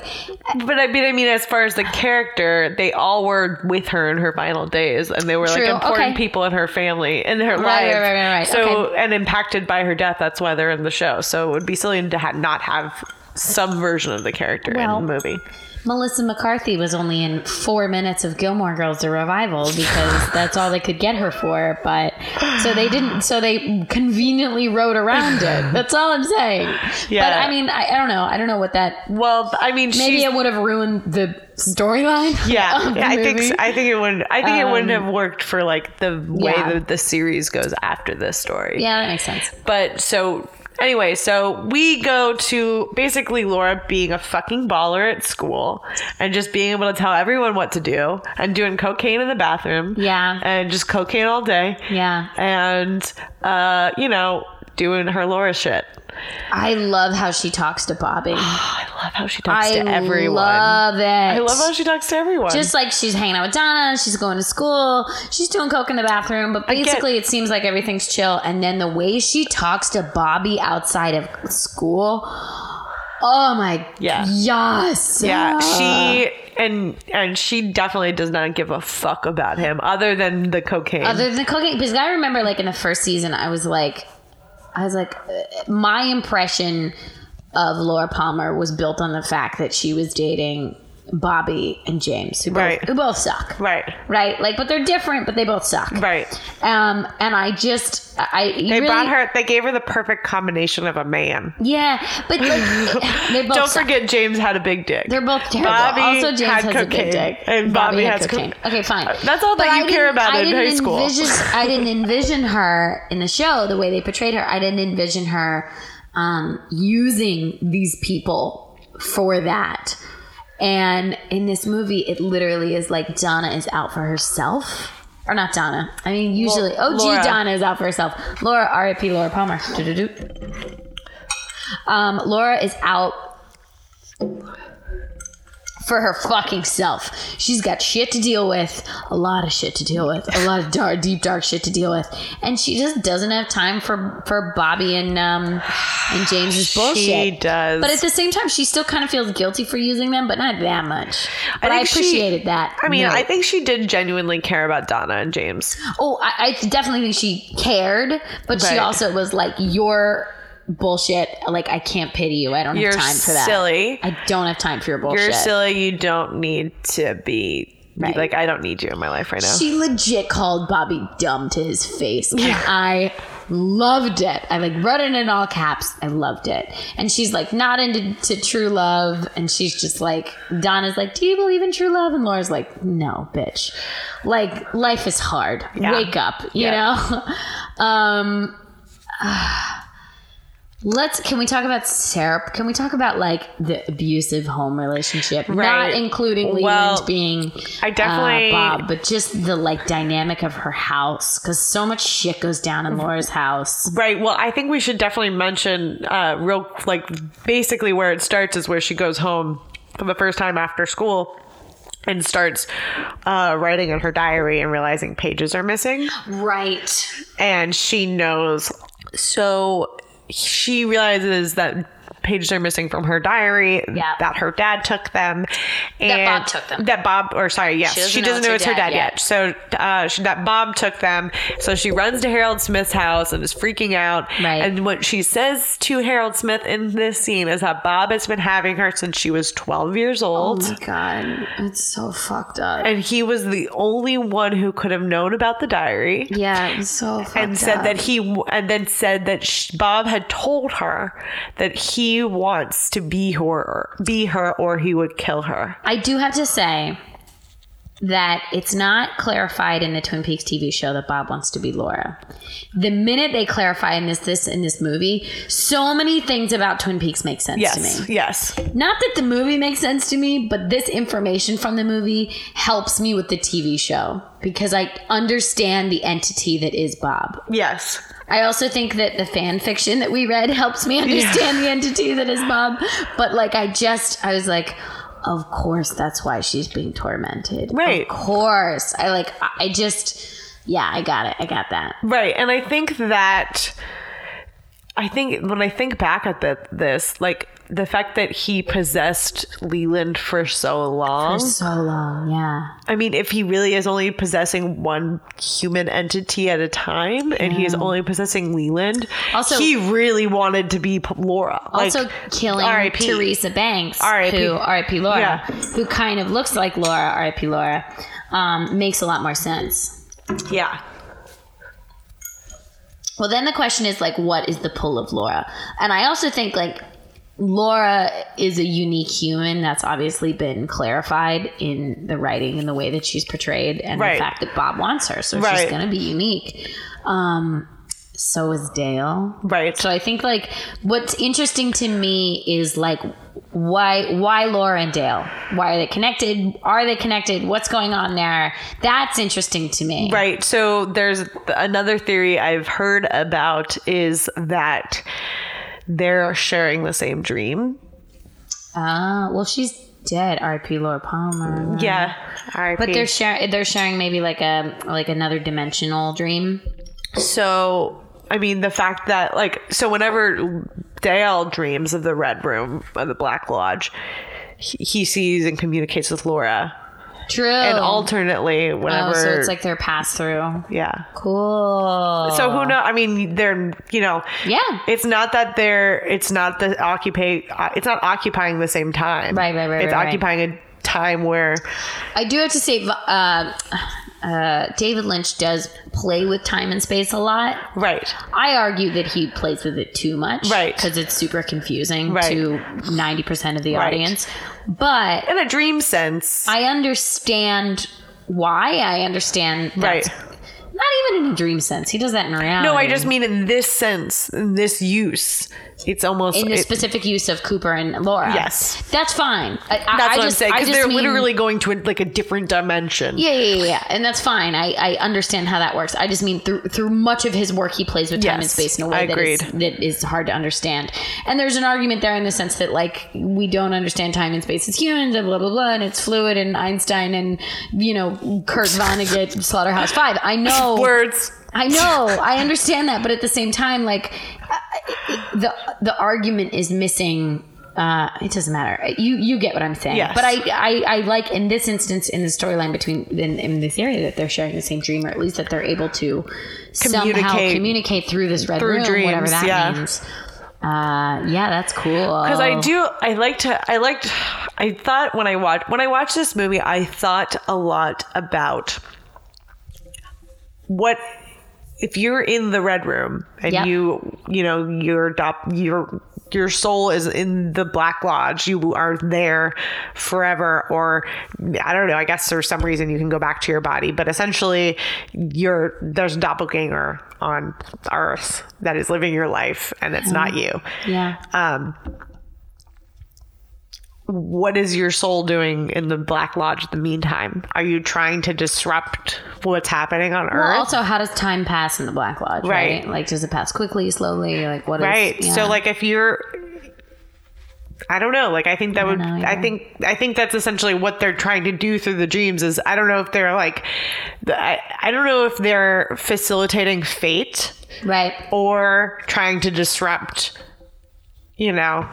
But I mean, I mean, as far as the character, they all were with her in her final days, and they were True, like important okay. people in her family, in her Right, life. right, right, right, right, So okay. and impacted by her death. That's why they're in the show. So it would be silly to ha- not have some version of the character Well, in the movie. Melissa McCarthy was only in four minutes of Gilmore Girls: The Revival because that's all they could get her for. But so they didn't. So they conveniently wrote around it. That's all I'm saying. Yeah. But I mean, I, I don't know. I don't know what that. Well, I mean, Maybe it would have ruined the storyline. yeah, yeah, I think movie. so. I think it would. I think it wouldn't Um, have worked for like the way yeah. that the series goes after this story. Yeah, that makes sense. But so anyway, so we go to basically Laura being a fucking baller at school and just being able to tell everyone what to do and doing cocaine in the bathroom. Yeah. And just cocaine all day. Yeah. And uh, you know, doing her Laura shit. I love how she talks to Bobby. I love how she talks I to everyone. I love it. I love how she talks to everyone. just like she's hanging out with Donna, she's going to school, she's doing coke in the bathroom, but basically it seems like everything's chill. And then the way she talks to Bobby outside of school, oh my, Yeah. yes, yeah, she and and she definitely does not give a fuck about him other than the cocaine. Other than the cocaine, because I remember like in the first season, I was like, I was like, my impression of Laura Palmer was built on the fact that she was dating Bobby and James, who both, Right. who both suck. Right. Right. Like, but they're different, but they both suck. Right. Um, and I just, I They really, brought her. They gave her the perfect combination of a man. Yeah, but like, they both Don't suck. forget, James had a big dick. They're both terrible. Bobby also, James had has a big dick, and Bobby had has co- cocaine. okay, fine. That's all that But you I care about I in high school. Envision, I didn't envision her in the show the way they portrayed her. I didn't envision her um, using these people for that. And in this movie, it literally is like Donna is out for herself. Or not Donna. I mean, usually, Well, OG Laura. Donna is out for herself. Laura, RIP Laura Palmer. Um, Laura is out for her fucking self. She's got shit to deal with, a lot of shit to deal with, a lot of dark, deep, dark shit to deal with, and she just doesn't have time for for Bobby and um and James's bullshit. She does. but at the same time, she still kind of feels guilty for using them, but not that much. But I, she- appreciated that. I mean, No. I think she did genuinely care about Donna and James. Oh, I, I definitely think she cared, but she also was like, "Your bullshit. Like, I can't pity you. I don't You're have time for that. silly. I don't have time for your bullshit." You're silly. You don't need to be Right. like. I don't need you in my life right now. She legit called Bobby dumb to his face. And I loved it. I like wrote it in all caps. I loved it. And she's like not into to true love. And she's just like Donna's like, Do you believe in true love? And Laura's like, No, bitch. Like life is hard. Yeah. Wake up, you Yeah. know? um Let's can we talk about Sarah? Can we talk about like the abusive home relationship, right. not including Well, being I definitely- uh, Bob, but just the like dynamic of her house because so much shit goes down in Laura's house. Right. Well, I think we should definitely mention uh, real like basically where it starts is where she goes home for the first time after school and starts uh, writing in her diary and realizing pages are missing. Right. and she knows. So she realizes that pages are missing from her diary. Yeah. That her dad took them. And That Bob took them. That Bob, or sorry, yes, She she doesn't doesn't, know know it's her dad yet. yet. So uh, she, that Bob took them. So she runs to Harold Smith's house and is freaking out. Right. And what she says to Harold Smith in this scene is that Bob has been having her since she was 12 years old Oh my god, it's so fucked up. and he was the only one who could have known about the diary yeah, so fucked and said up. that he and then said that sh- Bob had told her that he wants to be her, be her, or he would kill her. I do have to say that it's not clarified in the Twin Peaks TV show that Bob wants to be Laura. The minute they clarify in this this in this movie, so many things about Twin Peaks make sense Yes, to me. yes, Not that the movie makes sense to me, but this information from the movie helps me with the TV show because I understand the entity that is Bob. yes. I also think that the fan fiction that we read helps me understand the entity that is Bob. But like, I just, I was like, of course, that's why she's being tormented. Right. Of course. I like, I just, yeah, I got it. I got that. Right, and I think that I think when I think back at the, this, like the fact that he possessed Leland for so long. For so long, yeah. I mean, if he really is only possessing one human entity at a time, and he is only possessing Leland, Also- he really wanted to be P- Laura. Also, Like, killing R.I.P.. Teresa Banks, R.I.P.. who R.I.P. Laura, Yeah. who kind of looks like Laura, R.I.P. Laura, um, makes a lot more sense. Yeah. Well, then the question is like, what is the pull of Laura? And I also think like Laura is a unique human. That's obviously been clarified in the writing and the way that she's portrayed, and Right. the fact that Bob wants her, so she's going to be unique. Um, so is Dale. Right. So I think like what's interesting to me is like why why Laura and Dale? Why are they connected? Are they connected? What's going on there? That's interesting to me. Right. So there's another theory I've heard about is that they're sharing the same dream. Ah, well, she's dead. R.I.P. Laura Palmer. Yeah. R.I.P. But they're sharing. They're sharing maybe like a like another dimensional dream. So, I mean, the fact that, like, so whenever Dale dreams of the Red Room of the Black Lodge, he, he sees and communicates with Laura. True. and alternately whenever. Oh, so it's like their pass through. yeah. Cool. So who know? I mean, they're you know. Yeah. It's not that they're. It's not the occupy. uh, It's not occupying the same time. Right, right, right, It's right, right. occupying a time where. I do have to say, uh, uh, David Lynch does play with time and space a lot. Right. I argue that he plays with it too much, Right. Because it's super confusing Right. to ninety percent of the Right. audience. But In a dream sense. I understand why. I understand, Right. Not even in a dream sense. He does that in reality. no, I just mean in this sense, in this use, it's almost. in the it- specific use of Cooper and Laura. Yes. that's fine. I, I- that's I what I'm saying because they're mean- literally going to like a different dimension. Yeah, yeah, yeah, yeah, and that's fine. I, I understand how that works. I just mean through through much of his work, he plays with time and space in a way that is, that is hard to understand. And there's an argument there in the sense that like we don't understand time and space as humans, and blah blah blah, and it's fluid, and Einstein, and you know Kurt Vonnegut, Slaughterhouse Five. I know Words. I know, I understand that, but at the same time, like the the argument is missing. Uh, it doesn't matter. You you get what I'm saying. Yes. But I, I I like in this instance in the storyline between in, in this area that they're sharing the same dream, or at least that they're able to somehow Communicate communicate through this red through room, whatever that yeah. means. Uh, yeah, that's cool. because I do I like to I liked I thought when I watched when I watched this movie I thought a lot about what if you're in the red room and Yep. you you know your dop your your soul is in the black lodge you are there forever or i don't know i guess there's some reason you can go back to your body but essentially you're there's a doppelganger on earth that is living your life and it's not you yeah. um, what is your soul doing in the Black Lodge in the meantime? Are you trying to disrupt what's happening on Well, Earth? also, how does time pass in the Black Lodge? Right. Right. Like, does it pass quickly, slowly? Like, what is? right. yeah. So, like, if you're, I don't know. Like, I think that would. know I think. I think that's essentially what they're trying to do through the dreams. Is I don't know if they're like, I, I don't know if they're facilitating fate right. or trying to disrupt. You know.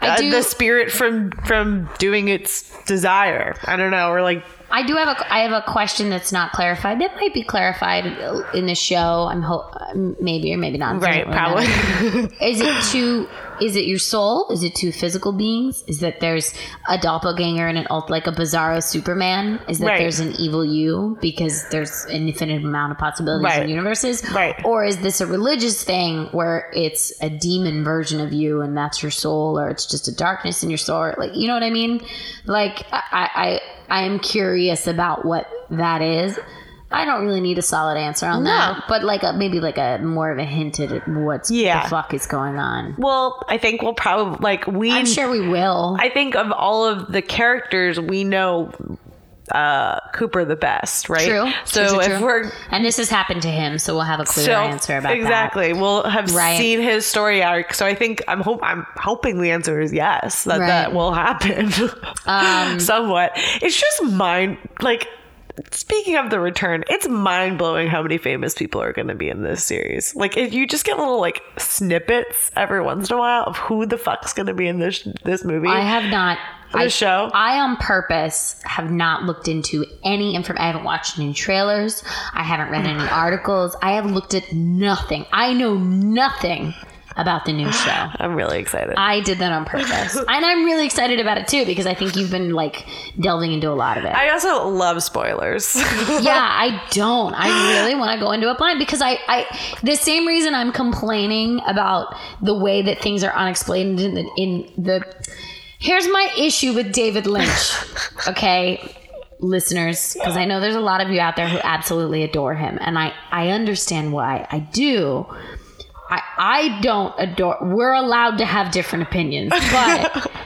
I uh, do- the spirit from from doing its desire. I don't know. Or like I do have a I have a question that's not clarified. That might be clarified in the show. I'm ho- maybe or maybe not. Right, probably. is it two? Is it your soul? Is it two physical beings? Is that there's a doppelganger and an ult like a bizarro Superman? Is that Right. there's an evil you because there's an infinite amount of possibilities Right. and universes? Right. Or is this a religious thing where it's a demon version of you and that's your soul, or it's just a darkness in your soul? Or like you know what I mean? Like I I I am curious about what that is. I don't really need a solid answer on that, but like a, maybe like a more of a hint at what's Yeah. the fuck is going on. well, I think we'll probably like we. I'm sure we will. I think of all of the characters, we know uh Cooper the best, right? True. So True, true, if we're and this has happened to him, so we'll have a clear so answer about exactly, we'll have Right. seen his story arc. So I think I'm hope I'm hoping the answer is yes that that Right. Um, will happen. um, Somewhat. It's just mind like. Speaking of the return, it's mind blowing how many famous people are going to be in this series. Like, if you just get little like snippets every once in a while of who the fuck's going to be in this this movie. I have not. The I, show? I on purpose have not looked into any information. I haven't watched any trailers. I haven't read any articles. I have looked at nothing. I know nothing about the new show. I'm really excited. I did that on purpose. and I'm really excited about it too because I think you've been like delving into a lot of it. I also love spoilers. yeah, I don't. I really want to go into it blind because I, I, the same reason I'm complaining about the way that things are unexplained in the, in the. Here's my issue with David Lynch. Okay, listeners, because I know there's a lot of you out there who absolutely adore him, and I, I understand why. I do. I, I don't adore. We're allowed to have different opinions, but.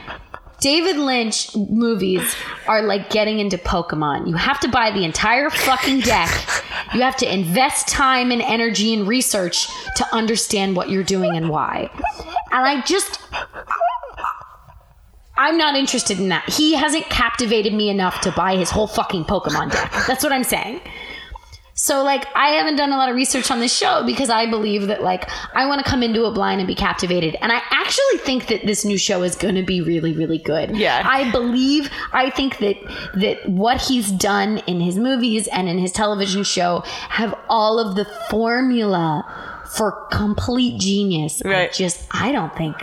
David Lynch movies are like getting into Pokemon. You have to buy the entire fucking deck. You have to invest time and energy and research to understand what you're doing and why. And I just I'm not interested in that. He hasn't captivated me enough to buy his whole fucking Pokemon deck. That's what I'm saying. So like I haven't done a lot of research on this show because I believe that like I want to come into it blind and be captivated. And I actually think that this new show is going to be really really good. Yeah. I believe I think that that what he's done in his movies and in his television show have all of the formula for complete genius. I Right. just I don't think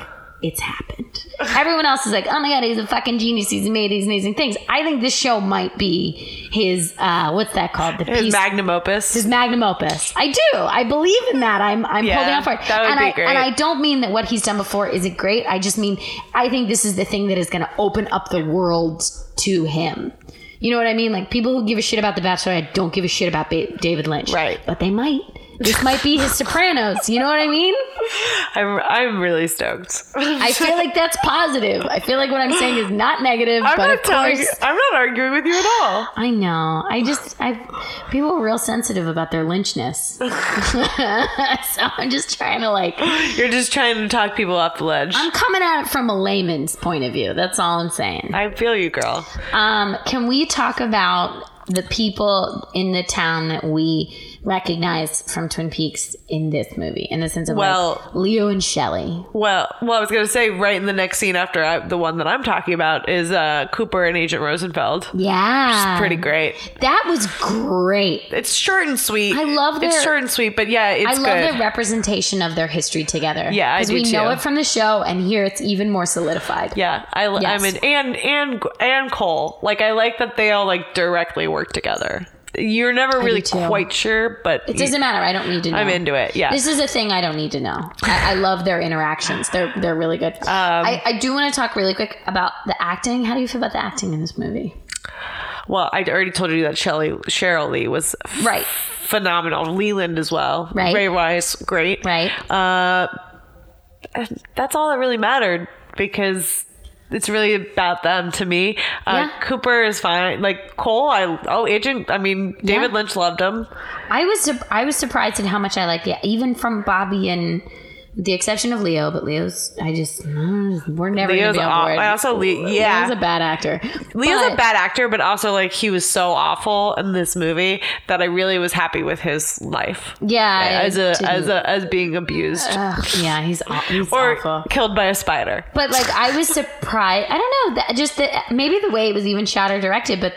it's happened. Everyone else is like, oh my god, he's a fucking genius. He's made these amazing things. I think this show might be his uh what's that called? The His piece magnum opus. his magnum opus. I do. I believe in that. I'm I'm Yeah, holding out for it. that would and be I great. and I don't mean that what he's done before isn't great. I just mean I think this is the thing that is going to open up the world to him. You know what I mean? Like people who give a shit about The Bachelor, I don't give a shit about ba- David Lynch. Right. But they might. This might be his Sopranos. You know what I mean? I'm I'm really stoked. I feel like that's positive. I feel like what I'm saying is not negative. I'm but not of telling course, you. I'm not arguing with you at all. I know. I just I people are real sensitive about their lynchness. so I'm just trying to like You're just trying to talk people off the ledge. I'm coming at it from a layman's point of view. That's all I'm saying. I feel you, girl. Um, can we talk about the people in the town that we recognize from Twin Peaks in this movie, in the sense of Well- like Leo and Shelley? Well, well, I was gonna say right in the next scene after I, the one that I'm talking about is uh, Cooper and Agent Rosenfield. Yeah, Pretty great. That was great. It's short and sweet. I love It's short and sweet, but yeah, it's I love good. the representation of their history together. Yeah, because we know it from the show, and here it's even more solidified. yeah, I, Yes. I'm in, and and and Cole. Like I like that they all like directly work together. You're never really quite sure, but It doesn't matter. I don't need to know. I'm into it. Yeah. This is a thing I don't need to know. I, I love their interactions. They're they're really good. Um, I, I do want to talk really quick about the acting. How do you feel about the acting in this movie? Well, I already told you that Shelley Sheryl Lee was Right. phenomenal. Leland as well. Right. Ray Wise, great. Right. Uh, that's all that really mattered because it's really about them to me. Uh, Yeah. Cooper is fine. Like Cole, I oh Agent. I mean, David Yeah. Lynch loved him. I was I was surprised at how much I liked it, even from Bobby and the exception of Leo. But Leo's, I just mm, we're never Leo's gonna be on aw- I also Le- yeah. Leo's a bad actor. Leo's But- a bad actor, but also like he was so awful in this movie that I really was happy with his life. Yeah, as a as a as being abused yeah, he's he's or awful. killed by a spider. But like I was surprised. I don't know. That just maybe the way it was even shot or directed, but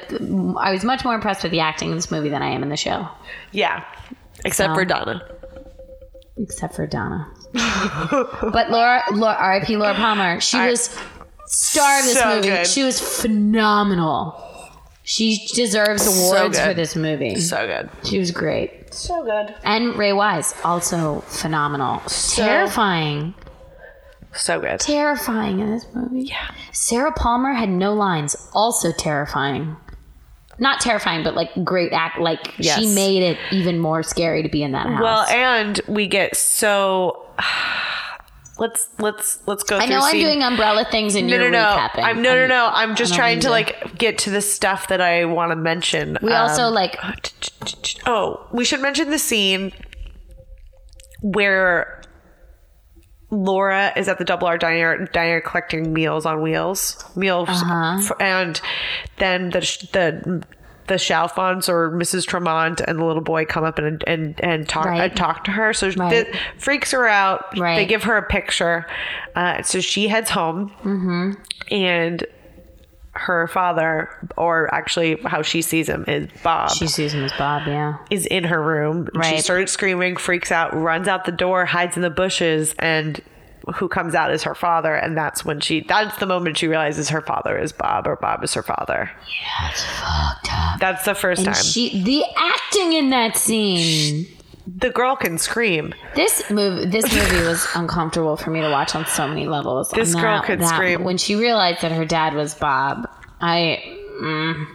I was much more impressed with the acting in this movie than I am in the show, Yeah, except So- for Donna. except for Donna. But Laura, Laura R.I.P. Laura Palmer. She I- was star of this So movie. good. She was phenomenal. She deserves awards good. for this movie. So good. She was great. So good. And Ray Wise, also phenomenal. Terrifying. So good. terrifying in this movie. Yeah. Sarah Palmer had no lines. Also terrifying. Not terrifying, but like great act. Like she made it even more scary to be in that house. Well, and we get so. Let's let's let's go. I know I'm scene- doing umbrella things and No, you're no, no. recapping. I'm no, no, no. I'm just trying to like get to the stuff that I want to mention. We also Um, like Oh, we should mention the scene where Laura is at the Double R diner, diner collecting meals on wheels, meals, Uh-huh. f- and then the the the Chalfonts or Mrs. Tremont and the little boy come up and and and talk Right. uh, talk to her. So Right. freaks her out. Right. They give her a picture. Uh, so she heads home, Mm-hmm. and her father, or actually how she sees him, is Bob she sees him as Bob. Yeah. is in her room. She starts screaming, freaks out, runs out the door, hides in the bushes, and who comes out is her father. And that's when she, that's the moment she realizes her father is Bob or Bob is her father. Yeah, it's fucked up. That's the first And time. she, the acting in that scene. the girl can scream. This movie, this movie was uncomfortable for me to watch on so many levels. This And girl could scream. when she realized that her dad was Bob. I, mm,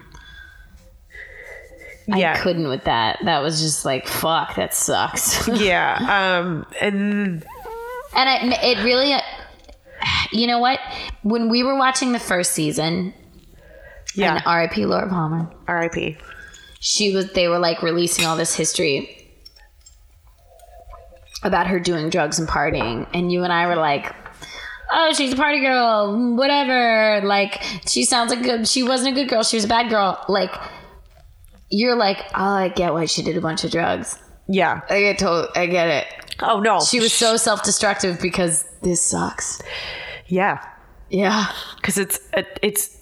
Yeah. I couldn't with that. That was just like fuck. That sucks. yeah. Um, and and it, it really, you know what? When we were watching the first season, yeah. and R.I.P. Laura Palmer, R.I.P. she was. They were like releasing all this history about her doing drugs and partying, and you and I were like. Oh, she's a party girl, whatever. Like, she sounds like good. She wasn't a good girl. She was a bad girl. Like, you're like, oh, I get why she did a bunch of drugs. Yeah. I get told, I get it. Oh no. She was so self-destructive because this sucks. Yeah. Yeah. because it's it's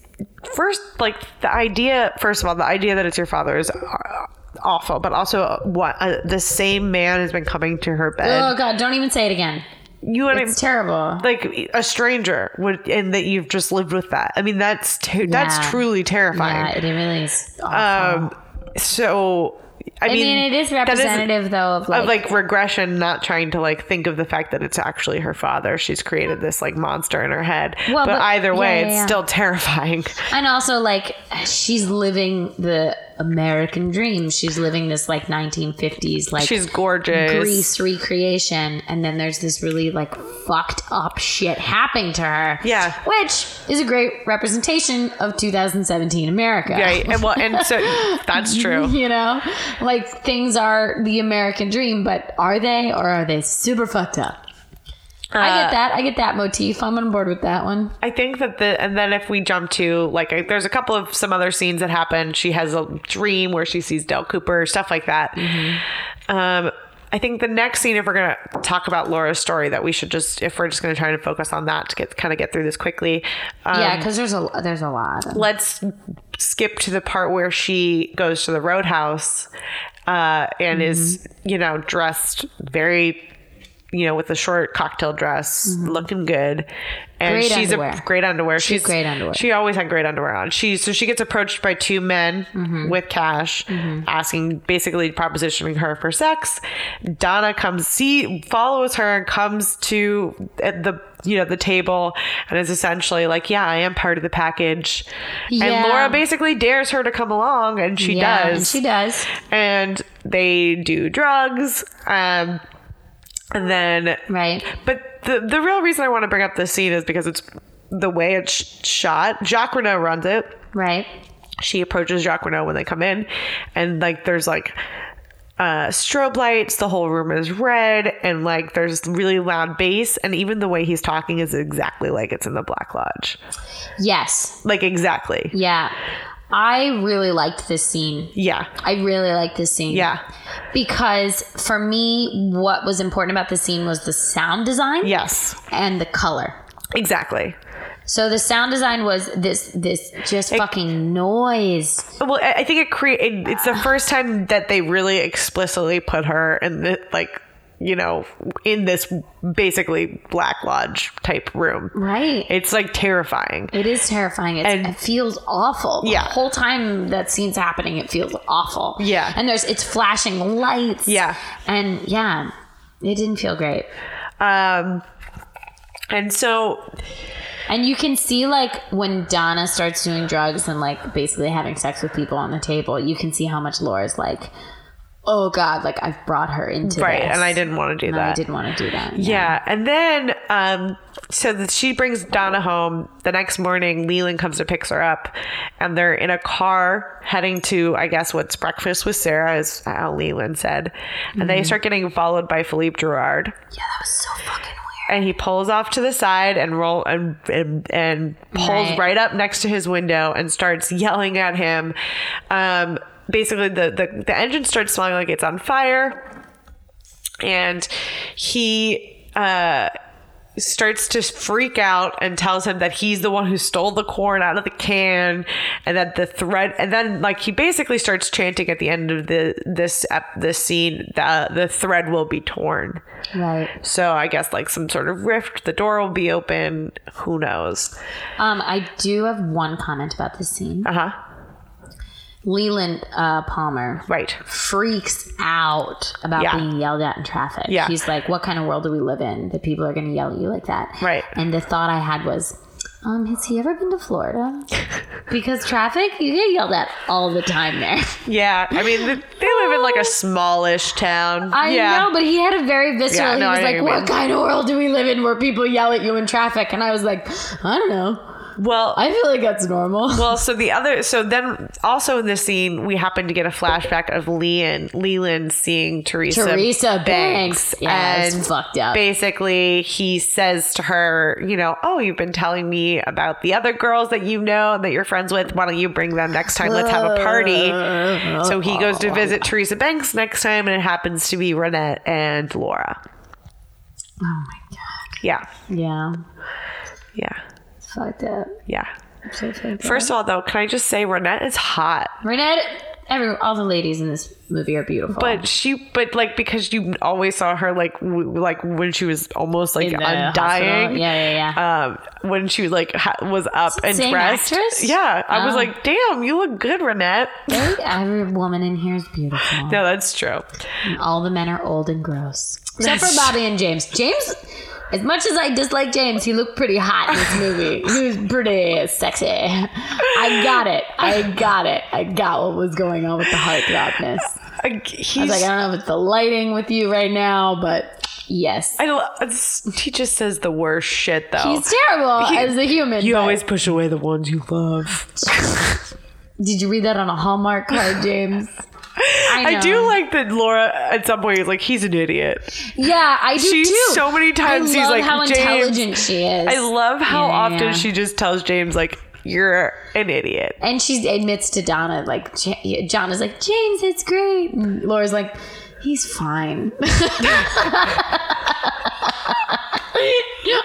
first like the idea first of all the idea that it's your father is uh, awful but also what uh, the same man has been coming to her bed Oh God! Don't even say it again. you know what I mean? It's terrible. like a stranger would and that you've just lived with that i mean that's ter- Yeah. that's truly terrifying. Yeah, it really is. Awful. um so I, I mean, it is representative though of like, of like regression, not trying to like think of the fact that it's actually her father. She's created this like monster in her head. Well, but, but- either way, yeah, yeah, it's yeah. still terrifying. and also like she's living the American dream. She's living this like 1950s like She's gorgeous. Grease recreation, and then there's this really like fucked up shit happening to her. Yeah. which is a great representation of 2017 America. Right. And well, and so that's true. You know, like things are the American dream, but are they or are they super fucked up? I Uh, get that. I get that motif. I'm on board with that one. I think that the and then if we jump to like I- there's a couple of some other scenes that happen. She has a dream where she sees Dale Cooper, stuff like that. Um, I think the next scene, if we're gonna talk about Laura's story, that we should just if we're just gonna try to focus on that to get kind of get through this quickly. Um, yeah, because there's a there's a lot. let's skip to the part where she goes to the roadhouse uh, and is Mm-hmm. you know dressed very you know with a short cocktail dress looking good and Mm-hmm. Great she's underwear. a great underwear She's great underwear. she always had great underwear on she so she gets approached by two men Mm-hmm. with cash asking basically propositioning her for sex donna comes see follows her and comes to at the you know the table and is essentially like yeah i am part of the package Yeah. and laura basically dares her to come along and she yeah, does and she does. and they do drugs um and then Right. but the the real reason i want to bring up this scene is because it's the way it's shot jacques renault runs it Right. she approaches Jacques Renault when they come in, and like there's like uh, strobe lights, the whole room is red, and like there's really loud bass, and even the way he's talking is exactly like it's in the Black Lodge, Yes. like exactly. Yeah. I really liked this scene. Yeah, I really liked this scene. yeah, Because for me, what was important about the scene was the sound design yes, and the color. exactly. So the sound design was this this just fucking noise. Well, I think it create. It, it's the first time that they really explicitly put her in the like, you know, in this basically Black Lodge type room. Right. It's like terrifying. It is terrifying. It's, And- it feels awful. The Yeah. whole time that scene's happening, it feels awful. Yeah. And there's it's flashing lights. Yeah. And yeah, it didn't feel great. Um, and so And you can see like when Donna starts doing drugs and like basically having sex with people on the table, you can see how much Laura's like, oh god, like I've brought her into right, this. and I didn't want to do And that. I didn't want to do that. Yeah, and then um, so that she brings Donna home. The next morning, Leland comes to picks her up, and they're in a car heading to, I guess, what's breakfast with Sarah, is how Leland said, and Mm-hmm. they start getting followed by Philippe Gerard. Yeah, that was so fucking weird. And he pulls off to the side and roll and and, and pulls Right. right. up next to his window and starts yelling at him. Um, basically, the, the the engine starts smelling like it's on fire, and he uh, starts to freak out and tells him that he's the one who stole the corn out of the can, and that the thread. And then, like, he basically starts chanting at the end of the this this scene, the the thread will be torn. Right. So I guess like some sort of rift, the door will be open. Who knows? Um, I do have one comment about this scene. Uh huh. Leland uh, Palmer Right. freaks out about Yeah. being yelled at in traffic. Yeah. He's like, "What kind of world do we live in that people are going to yell at you like that?" Right. And the thought I had was, um, has he ever been to Florida? because traffic, you get yelled at all the time there. Yeah. I mean, th- they live in like a smallish town. I yeah. know, but he had a very visceral. Yeah, no, he was like, what "What mean. kind of world do we live in where people yell at you in traffic?" And I was like, "I don't know." Well, I feel like that's normal. Well, so the other, so then also in this scene, we happen to get a flashback of Leland, Leland seeing Teresa, Teresa Banks. Yeah, it's fucked up. Basically, he says to her, you know, oh, you've been telling me about the other girls that you know and that you're friends with. Why don't you bring them next time? Let's have a party. So he goes to visit Teresa Banks next time, and it happens to be Ronette and Laura. oh my god. Yeah, Yeah. yeah, Fucked up. yeah. So. First of all, though, can I just say Ronette is hot? Ronette, every all the ladies in this movie are beautiful. But she, but like because you always saw her like w- like when she was almost like undying. hospital. Yeah, yeah, yeah. Um, when she was like ha- was up and Same dressed. actress? Yeah, I was Oh. like, damn, you look good, Ronette. every woman in here is beautiful. No, that's true. All the men are old and gross. Except That's- for Bobby and James. James, as much as I dislike James, he looked pretty hot in this movie. he was pretty sexy. I got it. I got it. I got what was going on with the heartthrobness. I, I was like, I don't know if it's the lighting with you right now, but yes. I, lo- uh, it's- he just says the worst shit though. He's terrible He- as a human. you always push away the ones you love. Did you read that on a Hallmark card, James? I, I do like that Laura at some point is like, he's an idiot. Yeah, I do She's too. so many times I love like, how James, intelligent she is. I love how Yeah, often yeah. she just tells James like, you're an idiot. and she admits to Donna, like, John is like, James, it's great. And Laura's like, he's fine.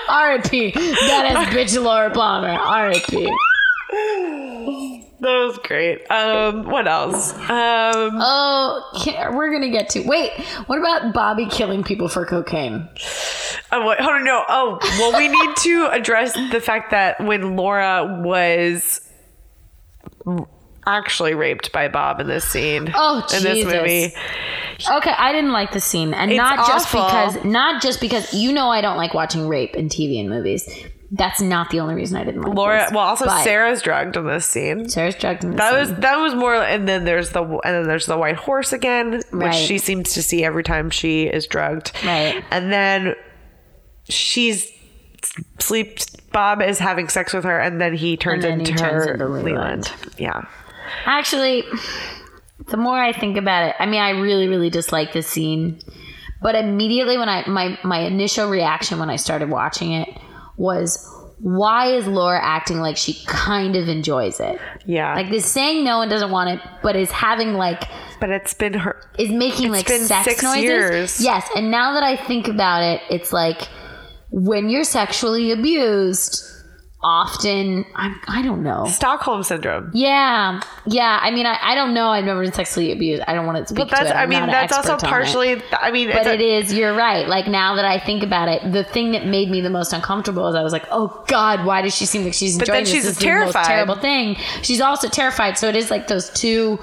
R.I.P. That is bitch Laura Palmer. R.I.P. That was great. Um, what else? Um, Oh, we're gonna get to. Wait, what about Bobby killing people for cocaine? oh, wait, hold on, no. Oh, well, we need to address the fact that when Laura was actually raped by Bob in this scene, Oh, in this Jesus. movie, Okay, I didn't like the scene, and It's not just awful. because, not just because you know I don't like watching rape in TV and movies. That's not the only reason I didn't like Laura. this. Well, also Sarah's drugged in this scene. Sarah's drugged in this That scene. was that was more, and then there's the and then there's the white horse again, which Right. she seems to see every time she is drugged. Right. and then she's sleeps. Bob is having sex with her, and then he turns then he into turns her into Leland. Leland. Yeah, Actually, the more I think about it, I mean, I really, really dislike this scene. But immediately when I my my initial reaction when I started watching it was, why is Laura acting like she kind of enjoys it? yeah. Like is saying no and doesn't want it, but is having like but it's been her. is making like sex noises. years. Yes, and now that I think about it, it's like when you're sexually abused, often I'm, I don't know. Stockholm syndrome. Yeah, yeah. I mean, I, I don't know. I've never been sexually abused. I don't want to speak But that's. to it. I mean, that's also on it. partially. I mean, But it's a- it is. You're right. Like now that I think about it, the thing that made me the most uncomfortable is I was like, "Oh God, why does she seem like she's But enjoying then this? she's This is the most terrified. terrible thing." She's also terrified. So it is like those two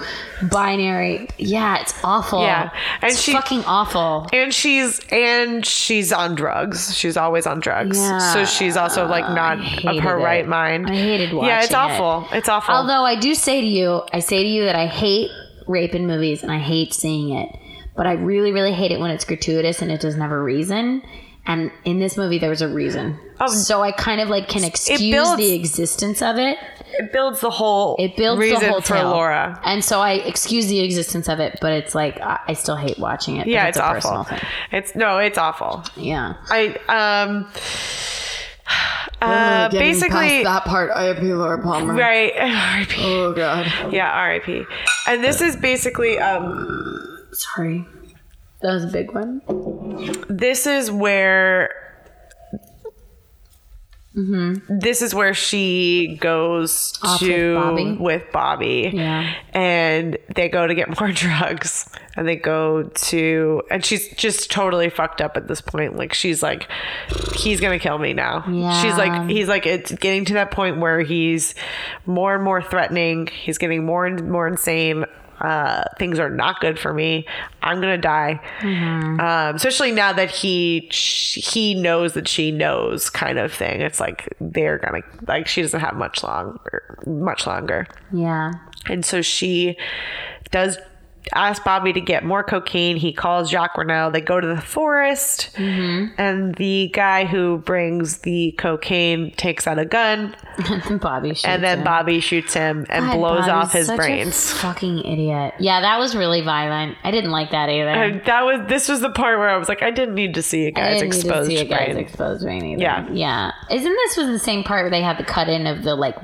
binary. Yeah, it's awful. Yeah. And it's she- fucking awful. and she's and she's on drugs. She's always on drugs. Yeah, so she's also like not hated her it. right mind. I hated watching. Yeah, it's watching it. awful. It's awful. Although I do say to you, I say to you that I hate rape in movies and I hate seeing it. But I really, really hate it when it's gratuitous and it doesn't have a reason. And in this movie, there was a reason. Oh, so I kind of like can excuse builds- the existence of it. it builds the whole It builds the whole for tale. Laura. And so I excuse the existence of it, but it's like I, I still hate watching it. Yeah, it's, it's, a personal awful. It's no, it's awful. Yeah. I um uh basically that part, R.I.P. Laura Palmer. right R.I.P. Oh God. Yeah, R.I.P. And this is basically um Sorry. That was a big one. this is where Mm-hmm. this is where she goes Off with to Bobby? with Bobby. Yeah. And they go to get more drugs. And they go to and she's just totally fucked up at this point. Like she's like, he's gonna kill me now. She's like he's like it's getting to that point where he's more and more threatening. He's getting more and more insane. Uh, things are not good for me. I'm gonna die. Um, especially now that he sh- he knows that she knows, kind of thing. It's like they're gonna like she doesn't have much longer, much longer, Yeah. and so she does asks Bobby to get more cocaine. He calls Jacques Renault. They go to the forest, mm-hmm. and the guy who brings the cocaine takes out a gun, Bobby shoots and then him. Bobby shoots him and God, blows Bobby's off his brains. fucking idiot. Yeah, that was really violent. I didn't like that either. And that was this was the part where I was like, I didn't need to see a I guy's didn't need to exposed see a guy's exposed brain either. Yeah. yeah. Isn't this was the same part where they had the cut in of the like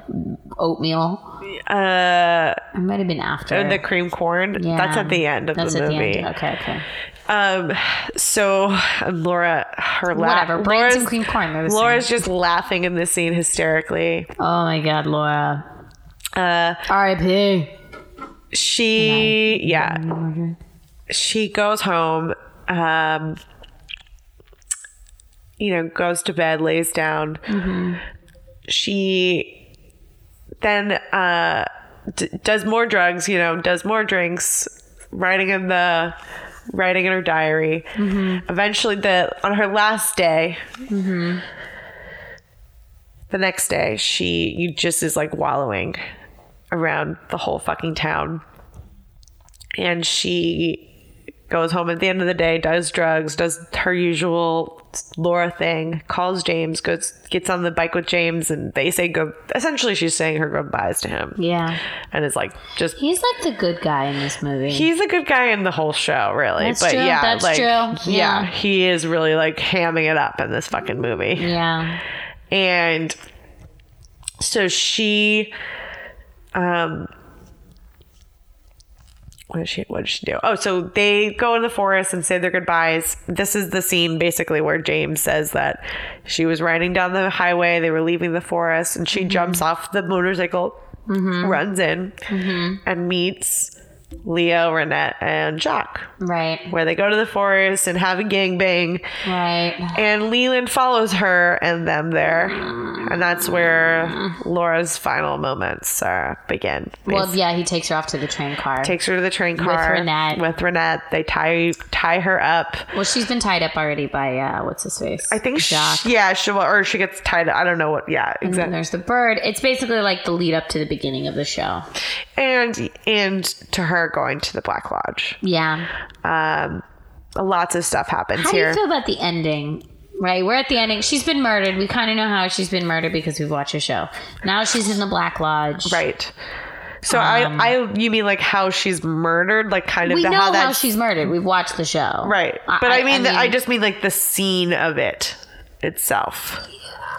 oatmeal? Uh, It might have been after. the cream corn. Yeah. That's at the end of That's the at movie. the end. Okay, okay. Um, so Laura, her laugh. Whatever. And cream corn. Laura's just laughing in this scene hysterically. Oh my god, Laura. Uh, R.I.P. she, yeah, she goes home. Um, you know, goes to bed, lays down. She then uh, d- does more drugs. You know, does more drinks, writing in the writing in her diary. Eventually, the on her last day. The next day, she you just is like wallowing around the whole fucking town. And she goes home at the end of the day, does drugs, does her usual Laura thing, calls James, goes gets on the bike with James, and they say go. Essentially, she's saying her goodbyes to him, Yeah. and is like just. He's like the good guy in this movie. He's a good guy in the whole show, really. That's but true, yeah, that's like true, yeah, yeah. he is really like hamming it up in this fucking movie. yeah. and so she um what did she what did she do? Oh so they go in the forest and say their goodbyes. This is the scene basically where james says that she was riding down the highway they were leaving the forest and she mm-hmm. jumps off the motorcycle mm-hmm. runs in mm-hmm. and meets leo ronette and jacques Right. where they go to the forest and have a gangbang Right. and Leland follows her and them there. And that's where Laura's final moments uh, begin. Well, yeah, he takes her off to the train car. Takes her to the train car With Ronette. With Ronette. They tie tie her up. well, she's been tied up already by uh, what's his face? I think Jacques. she, yeah, she or she gets tied. up. I don't know what. Yeah, And then exactly. there's the bird. It's basically like the lead up to the beginning of the show. And and to her going to the Black Lodge. Yeah. Um, lots of stuff happens How do here. you feel about the ending? Right, we're at the ending. She's been murdered. We kind of know how she's been murdered because we've watched the show. Now she's in the Black Lodge. right. So Um, I I you mean like how she's murdered, like kind of We the, know how how, that she's murdered. We've watched the show. Right. But I, mean, I, just mean like the scene of it itself.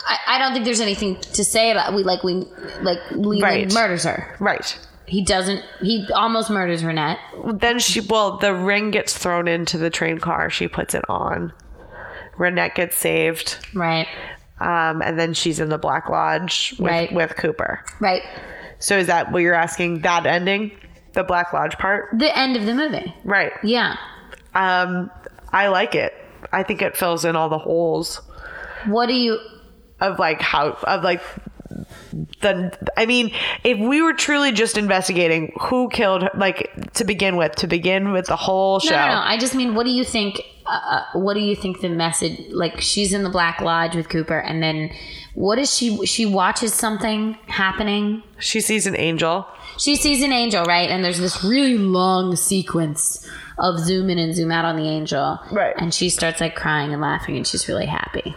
I, I don't think there's anything to say about we like we like Leland Right. murders her. Right. He doesn't. He almost murders Ronette. Then she, well, the ring gets thrown into the train car. She puts it on. Ronette gets saved. Right. Um, and then she's in the Black Lodge with, Right. with Cooper. Right. So is that what you're asking? That ending? The Black Lodge part? The end of the movie. Right. Yeah. Um, I like it. I think it fills in all the holes What do you? of like how, of like, the I mean, if we were truly just investigating who killed her, like to begin with, to begin with the whole show. No, no, no. I just mean, what do you think? Uh, uh, what do you think the message? Like, she's in the Black Lodge with Cooper, and then what is she? She watches something happening. She sees an angel. She sees an angel, right? And there's this really long sequence of zoom in and zoom out on the angel, Right. And she starts like crying and laughing, and she's really happy.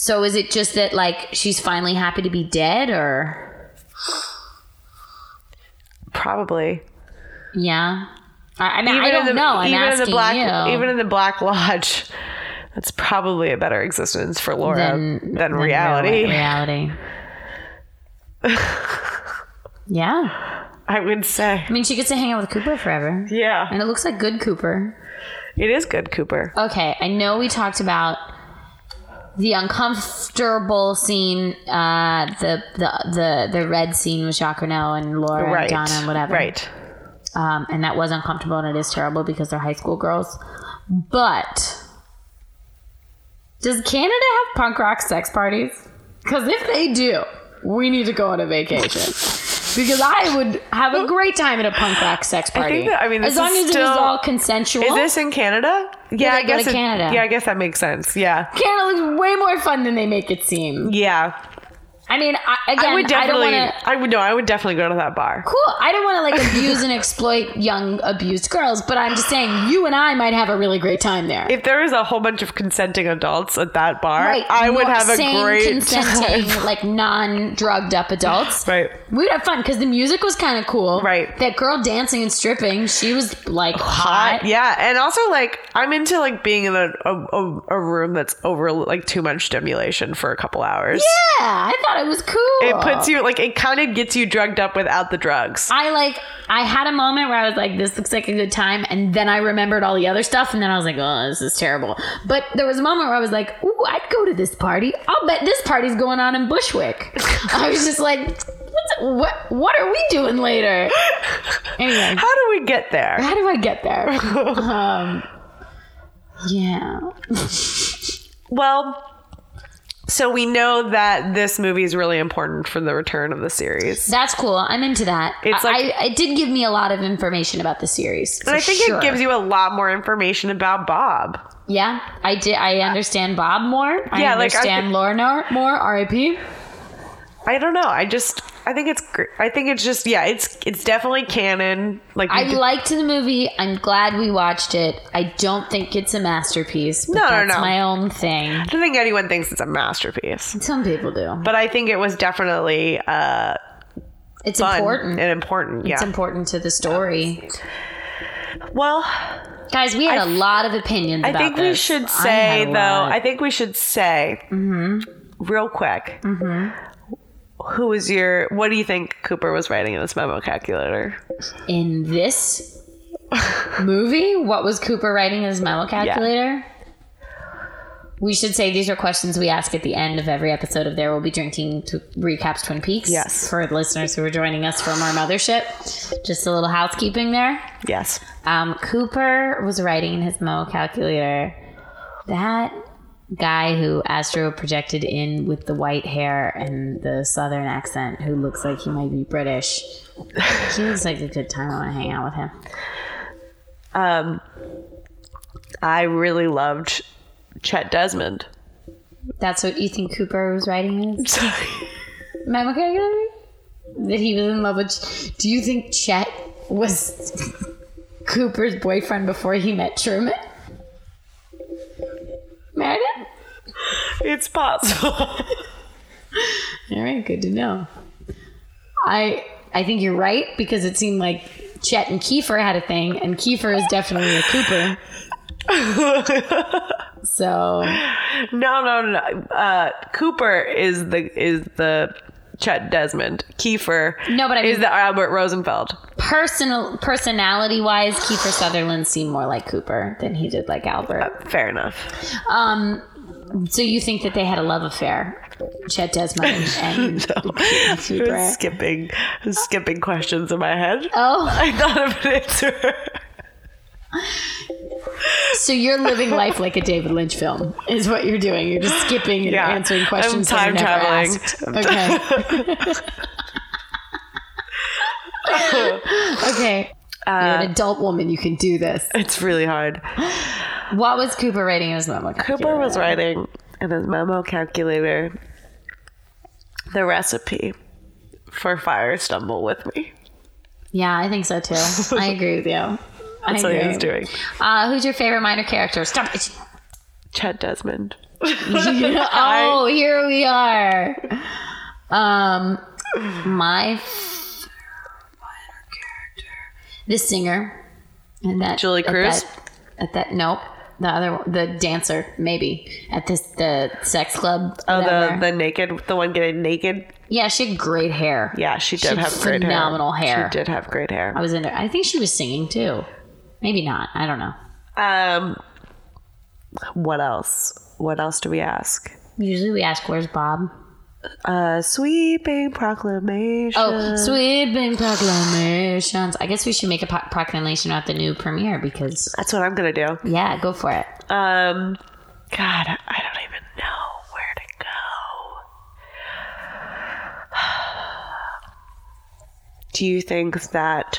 So is it just that like she's finally happy to be dead, or Probably. yeah? I, I mean, I don't the, know. I'm even asking in the black, you. even in the Black Lodge, that's probably a better existence for Laura than, than, than reality. real- reality. yeah. I would say. I mean, she gets to hang out with Cooper forever. Yeah, And it looks like good Cooper. it is good, Cooper. Okay, I know we talked about the uncomfortable scene, uh, the the the the red scene with Jacques Renault and Laura Right. and Donna and whatever. Right. Um, and that was uncomfortable and it is terrible because they're high school girls. But does Canada have punk rock sex parties? Because if they do, we need to go on a vacation. Because I would have a great time at a punk rock sex party. I think that- I mean, as long is as it was all consensual. Is this in Canada? Yeah, I guess it- Canada. Yeah, I guess that makes sense. Yeah. Canada looks way more fun than they make it seem. Yeah. I mean, I, again, I would I don't definitely. want to. I would no. I would definitely go to that bar. Cool. I don't want to like abuse and exploit young abused girls, but I'm just saying you and I might have a really great time there. If there was a whole bunch of consenting adults at that bar, right. I would More have a great consenting, time. like non-drugged up adults. Right. We'd have fun because the music was kind of cool. Right. That girl dancing and stripping, she was like Hot, hot. yeah, and also like I'm into like being in a, a, a, a room that's over like too much stimulation for a couple hours. Yeah, I thought it was cool. It puts you like it kind of gets you drugged up without the drugs. I like I had a moment where I was like, this looks like a good time, and then I remembered all the other stuff, and then I was like, oh, this is terrible. But there was a moment where I was like, ooh, I'd go to this party. I'll bet this party's going on in Bushwick. I was just like, what what are we doing later? Anyway, How do we get there? how do I get there? Um, yeah. Well, so we know that this movie is really important for the return of the series. That's cool. I'm into that. It's like- I, it did give me a lot of information about the series. And I think it gives you a lot more information about Bob. Yeah, I did. I understand Bob more. I Yeah, like, I understand Laura more. R.I.P. I don't know. I just I think it's great. I think it's just yeah, it's it's definitely canon. Like I liked the movie. I'm glad we watched it. I don't think it's a masterpiece. But No, no, that's no. my own thing. I don't think anyone thinks it's a masterpiece, Some people do. but I think it was definitely uh, It's important. and important. Yeah, It's important to the story. Well, Guys, we had a lot of opinions I think we this. should say had though. I think we should say real quick. Who was your? What do you think Cooper was writing in this memo calculator? in this movie, what was Cooper writing in his memo calculator? We should say these are questions we ask at the end of every episode of There Will Be Drinking to recaps Twin Peaks. Yes. For listeners who are joining us from our mothership. Just a little housekeeping there. Yes. Um, Cooper was writing in his memo calculator that guy who Astro projected in with the white hair and the southern accent who looks like he might be British. He looks like a good time. I want to hang out with him. Um, I really loved Chet Desmond. That's what Ethan Cooper was writing in his memo calculator? That he was in love with. Do you think Chet was Cooper's boyfriend before he met Truman? Meredith? It's possible. All right, good to know. I I think you're right because it seemed like Chet and Kiefer had a thing, and Kiefer is definitely a Cooper. So no, no, no. Uh, Cooper is the is the Chet Desmond. Kiefer. No, but I is mean- the Albert Rosenfield. personal personality wise, Kiefer Sutherland seemed more like Cooper than he did like Albert. Fair enough. Um, so you think that they had a love affair, Chet Desmond and Kiefer? skipping skipping questions in my head. Oh, I thought of an answer. So you're living life like a David Lynch film, is what you're doing. You're just skipping and Yeah. answering I'm questions that time traveling. asked. Okay. okay. You're an uh, adult woman. You can do this. It's really hard. What was Cooper writing in his memo? Cooper was writing in his memo calculator the recipe for Fire Stumble with me. Yeah, I think so too. I agree with you. I That's what he agree. was doing. Uh, who's your favorite minor character? Stop it. Chet Desmond. oh, here we are. Um, my f- minor character, the singer, and that Julee at Cruise? that- At that, nope. The other, one- the dancer, maybe at this the sex club. Oh, the the naked, the one getting naked. yeah, she had great hair. Yeah, she She did had have great hair. phenomenal hair. She did have great hair. I was in there. I think she was singing too. Maybe not. I don't know. Um, what else? What else do we ask? Usually we ask, "Where's Bob?" Uh, sweeping proclamations. Oh, sweeping proclamations. I guess we should make a po- proclamation at the new premiere because, That's what I'm gonna do. yeah, go for it. Um, God, I don't even know where to go. Do you think that?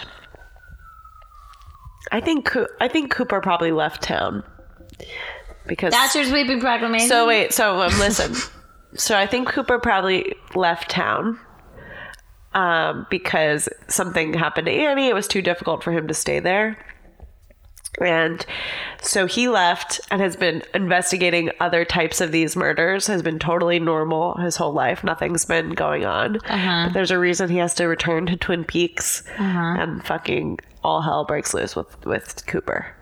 I think Coo- I think Cooper probably left town because That's your sweeping proclamation. So wait, so um, listen. So I think Cooper probably left town um, because something happened to Annie. It was too difficult for him to stay there. And so he left and has been investigating other types of these murders, has been totally normal his whole life. Nothing's been going on. But there's a reason he has to return to Twin Peaks and fucking all hell breaks loose with, with Cooper.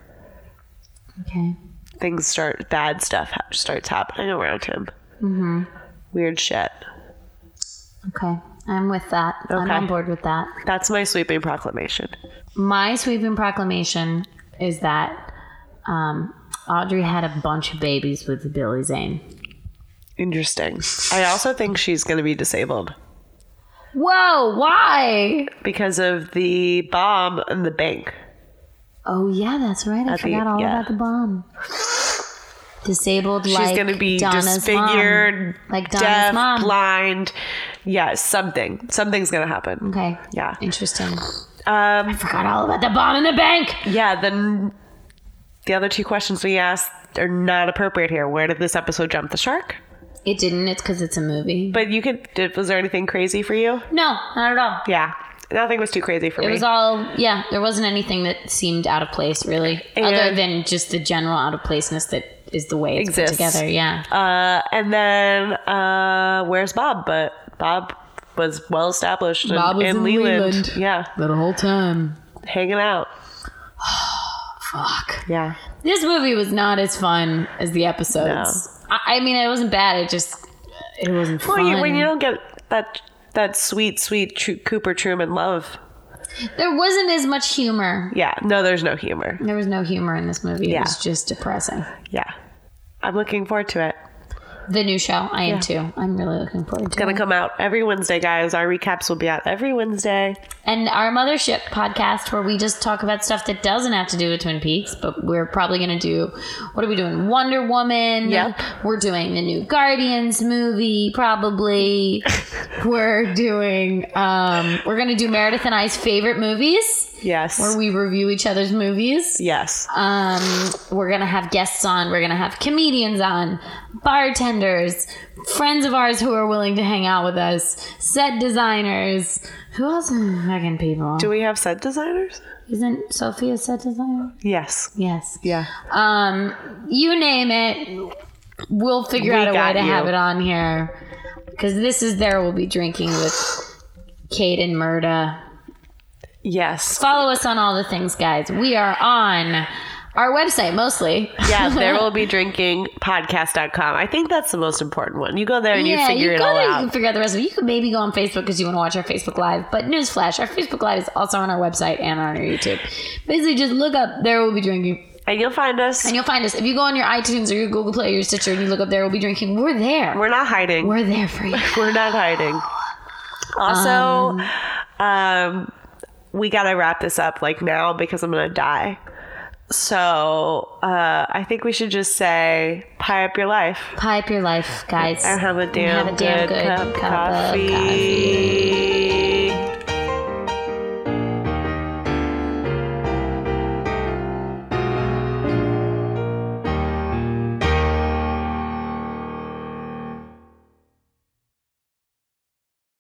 Okay. Things start, bad stuff ha- starts happening around him. Mm-hmm. Weird shit. Okay. I'm with that. Okay. I'm on board with that. That's my sweeping proclamation. My sweeping proclamation is that um, Audrey had a bunch of babies with Billy Zane. Interesting. I also think she's going to be disabled Whoa, why? because of the bomb in the bank. Oh yeah, that's right. I At the- forgot all yeah. about the bomb. Disabled She's going to be Donna's disfigured, mom. like Donna's deaf, mom. blind. Yeah, something. Something's going to happen. Okay. Yeah. Interesting. Um, I Forgot all about the bomb in the bank. yeah, then the other two questions we asked are not appropriate here. Where did this episode jump the shark? It didn't. It's because it's a movie. But you could, did, was there anything crazy for you? No, not at all. Yeah. Nothing was too crazy for It me. It was all yeah. There wasn't anything that seemed out of place really, other than just the general out of placeness that is the way it's Exists. put together. Yeah. Uh, and then uh, where's Bob? But Bob was well established in, Bob was in in Leland. Leland. Yeah, the whole time. hanging out. Fuck. Yeah, This movie was not as fun as the episodes. I, I mean, it wasn't bad. It just it wasn't well, fun. you, when you don't get that that sweet, sweet Tru- Cooper Truman love. there wasn't as much humor. Yeah, no, there's no humor. There was no humor in this movie. Yeah. It was just depressing. Yeah, I'm looking forward to it. The new show, I am too. I'm really looking forward to it's Gonna come out every Wednesday, guys. Our recaps will be out every Wednesday. and our mothership podcast where we just talk about stuff that doesn't have to do with Twin Peaks, but we're probably going to do what are we doing? Wonder Woman. Yep. We're doing the new Guardians movie probably. we're doing um we're going to do Meredith and I's favorite movies Yes. where we review each other's movies. yes. Um, we're gonna have guests on. We're gonna have comedians on, bartenders, friends of ours who are willing to hang out with us, set designers. Who else? are Fucking people. Do we have set designers? Isn't Sophie a set designer? Yes. Yes. Yeah. Um, you name it, we'll figure We out a way to you. have it on here. Because this is there. We'll be drinking with Cait and Murda. Yes. Follow us on all the things, guys. We are on our website mostly. Yeah, there will be drinking podcast.com. I think that's the most important one. You go there and you figure it go all You out. can figure out the rest of it. You can maybe go on Facebook because you want to watch our Facebook Live. But newsflash, our Facebook Live is also on our website and on our YouTube. Basically, just look up There Will Be Drinking. And you'll find us. And you'll find us. If you go on your iTunes or your Google Play or your Stitcher and you look up There Will Be Drinking, we're there. We're not hiding. We're there for you. We're not hiding. Also, um, we gotta wrap this up like now because I'm gonna die. So uh, I think we should just say, "Pie up your life Pie up your life, guys. and have a damn, have a damn good, good cup cup of coffee.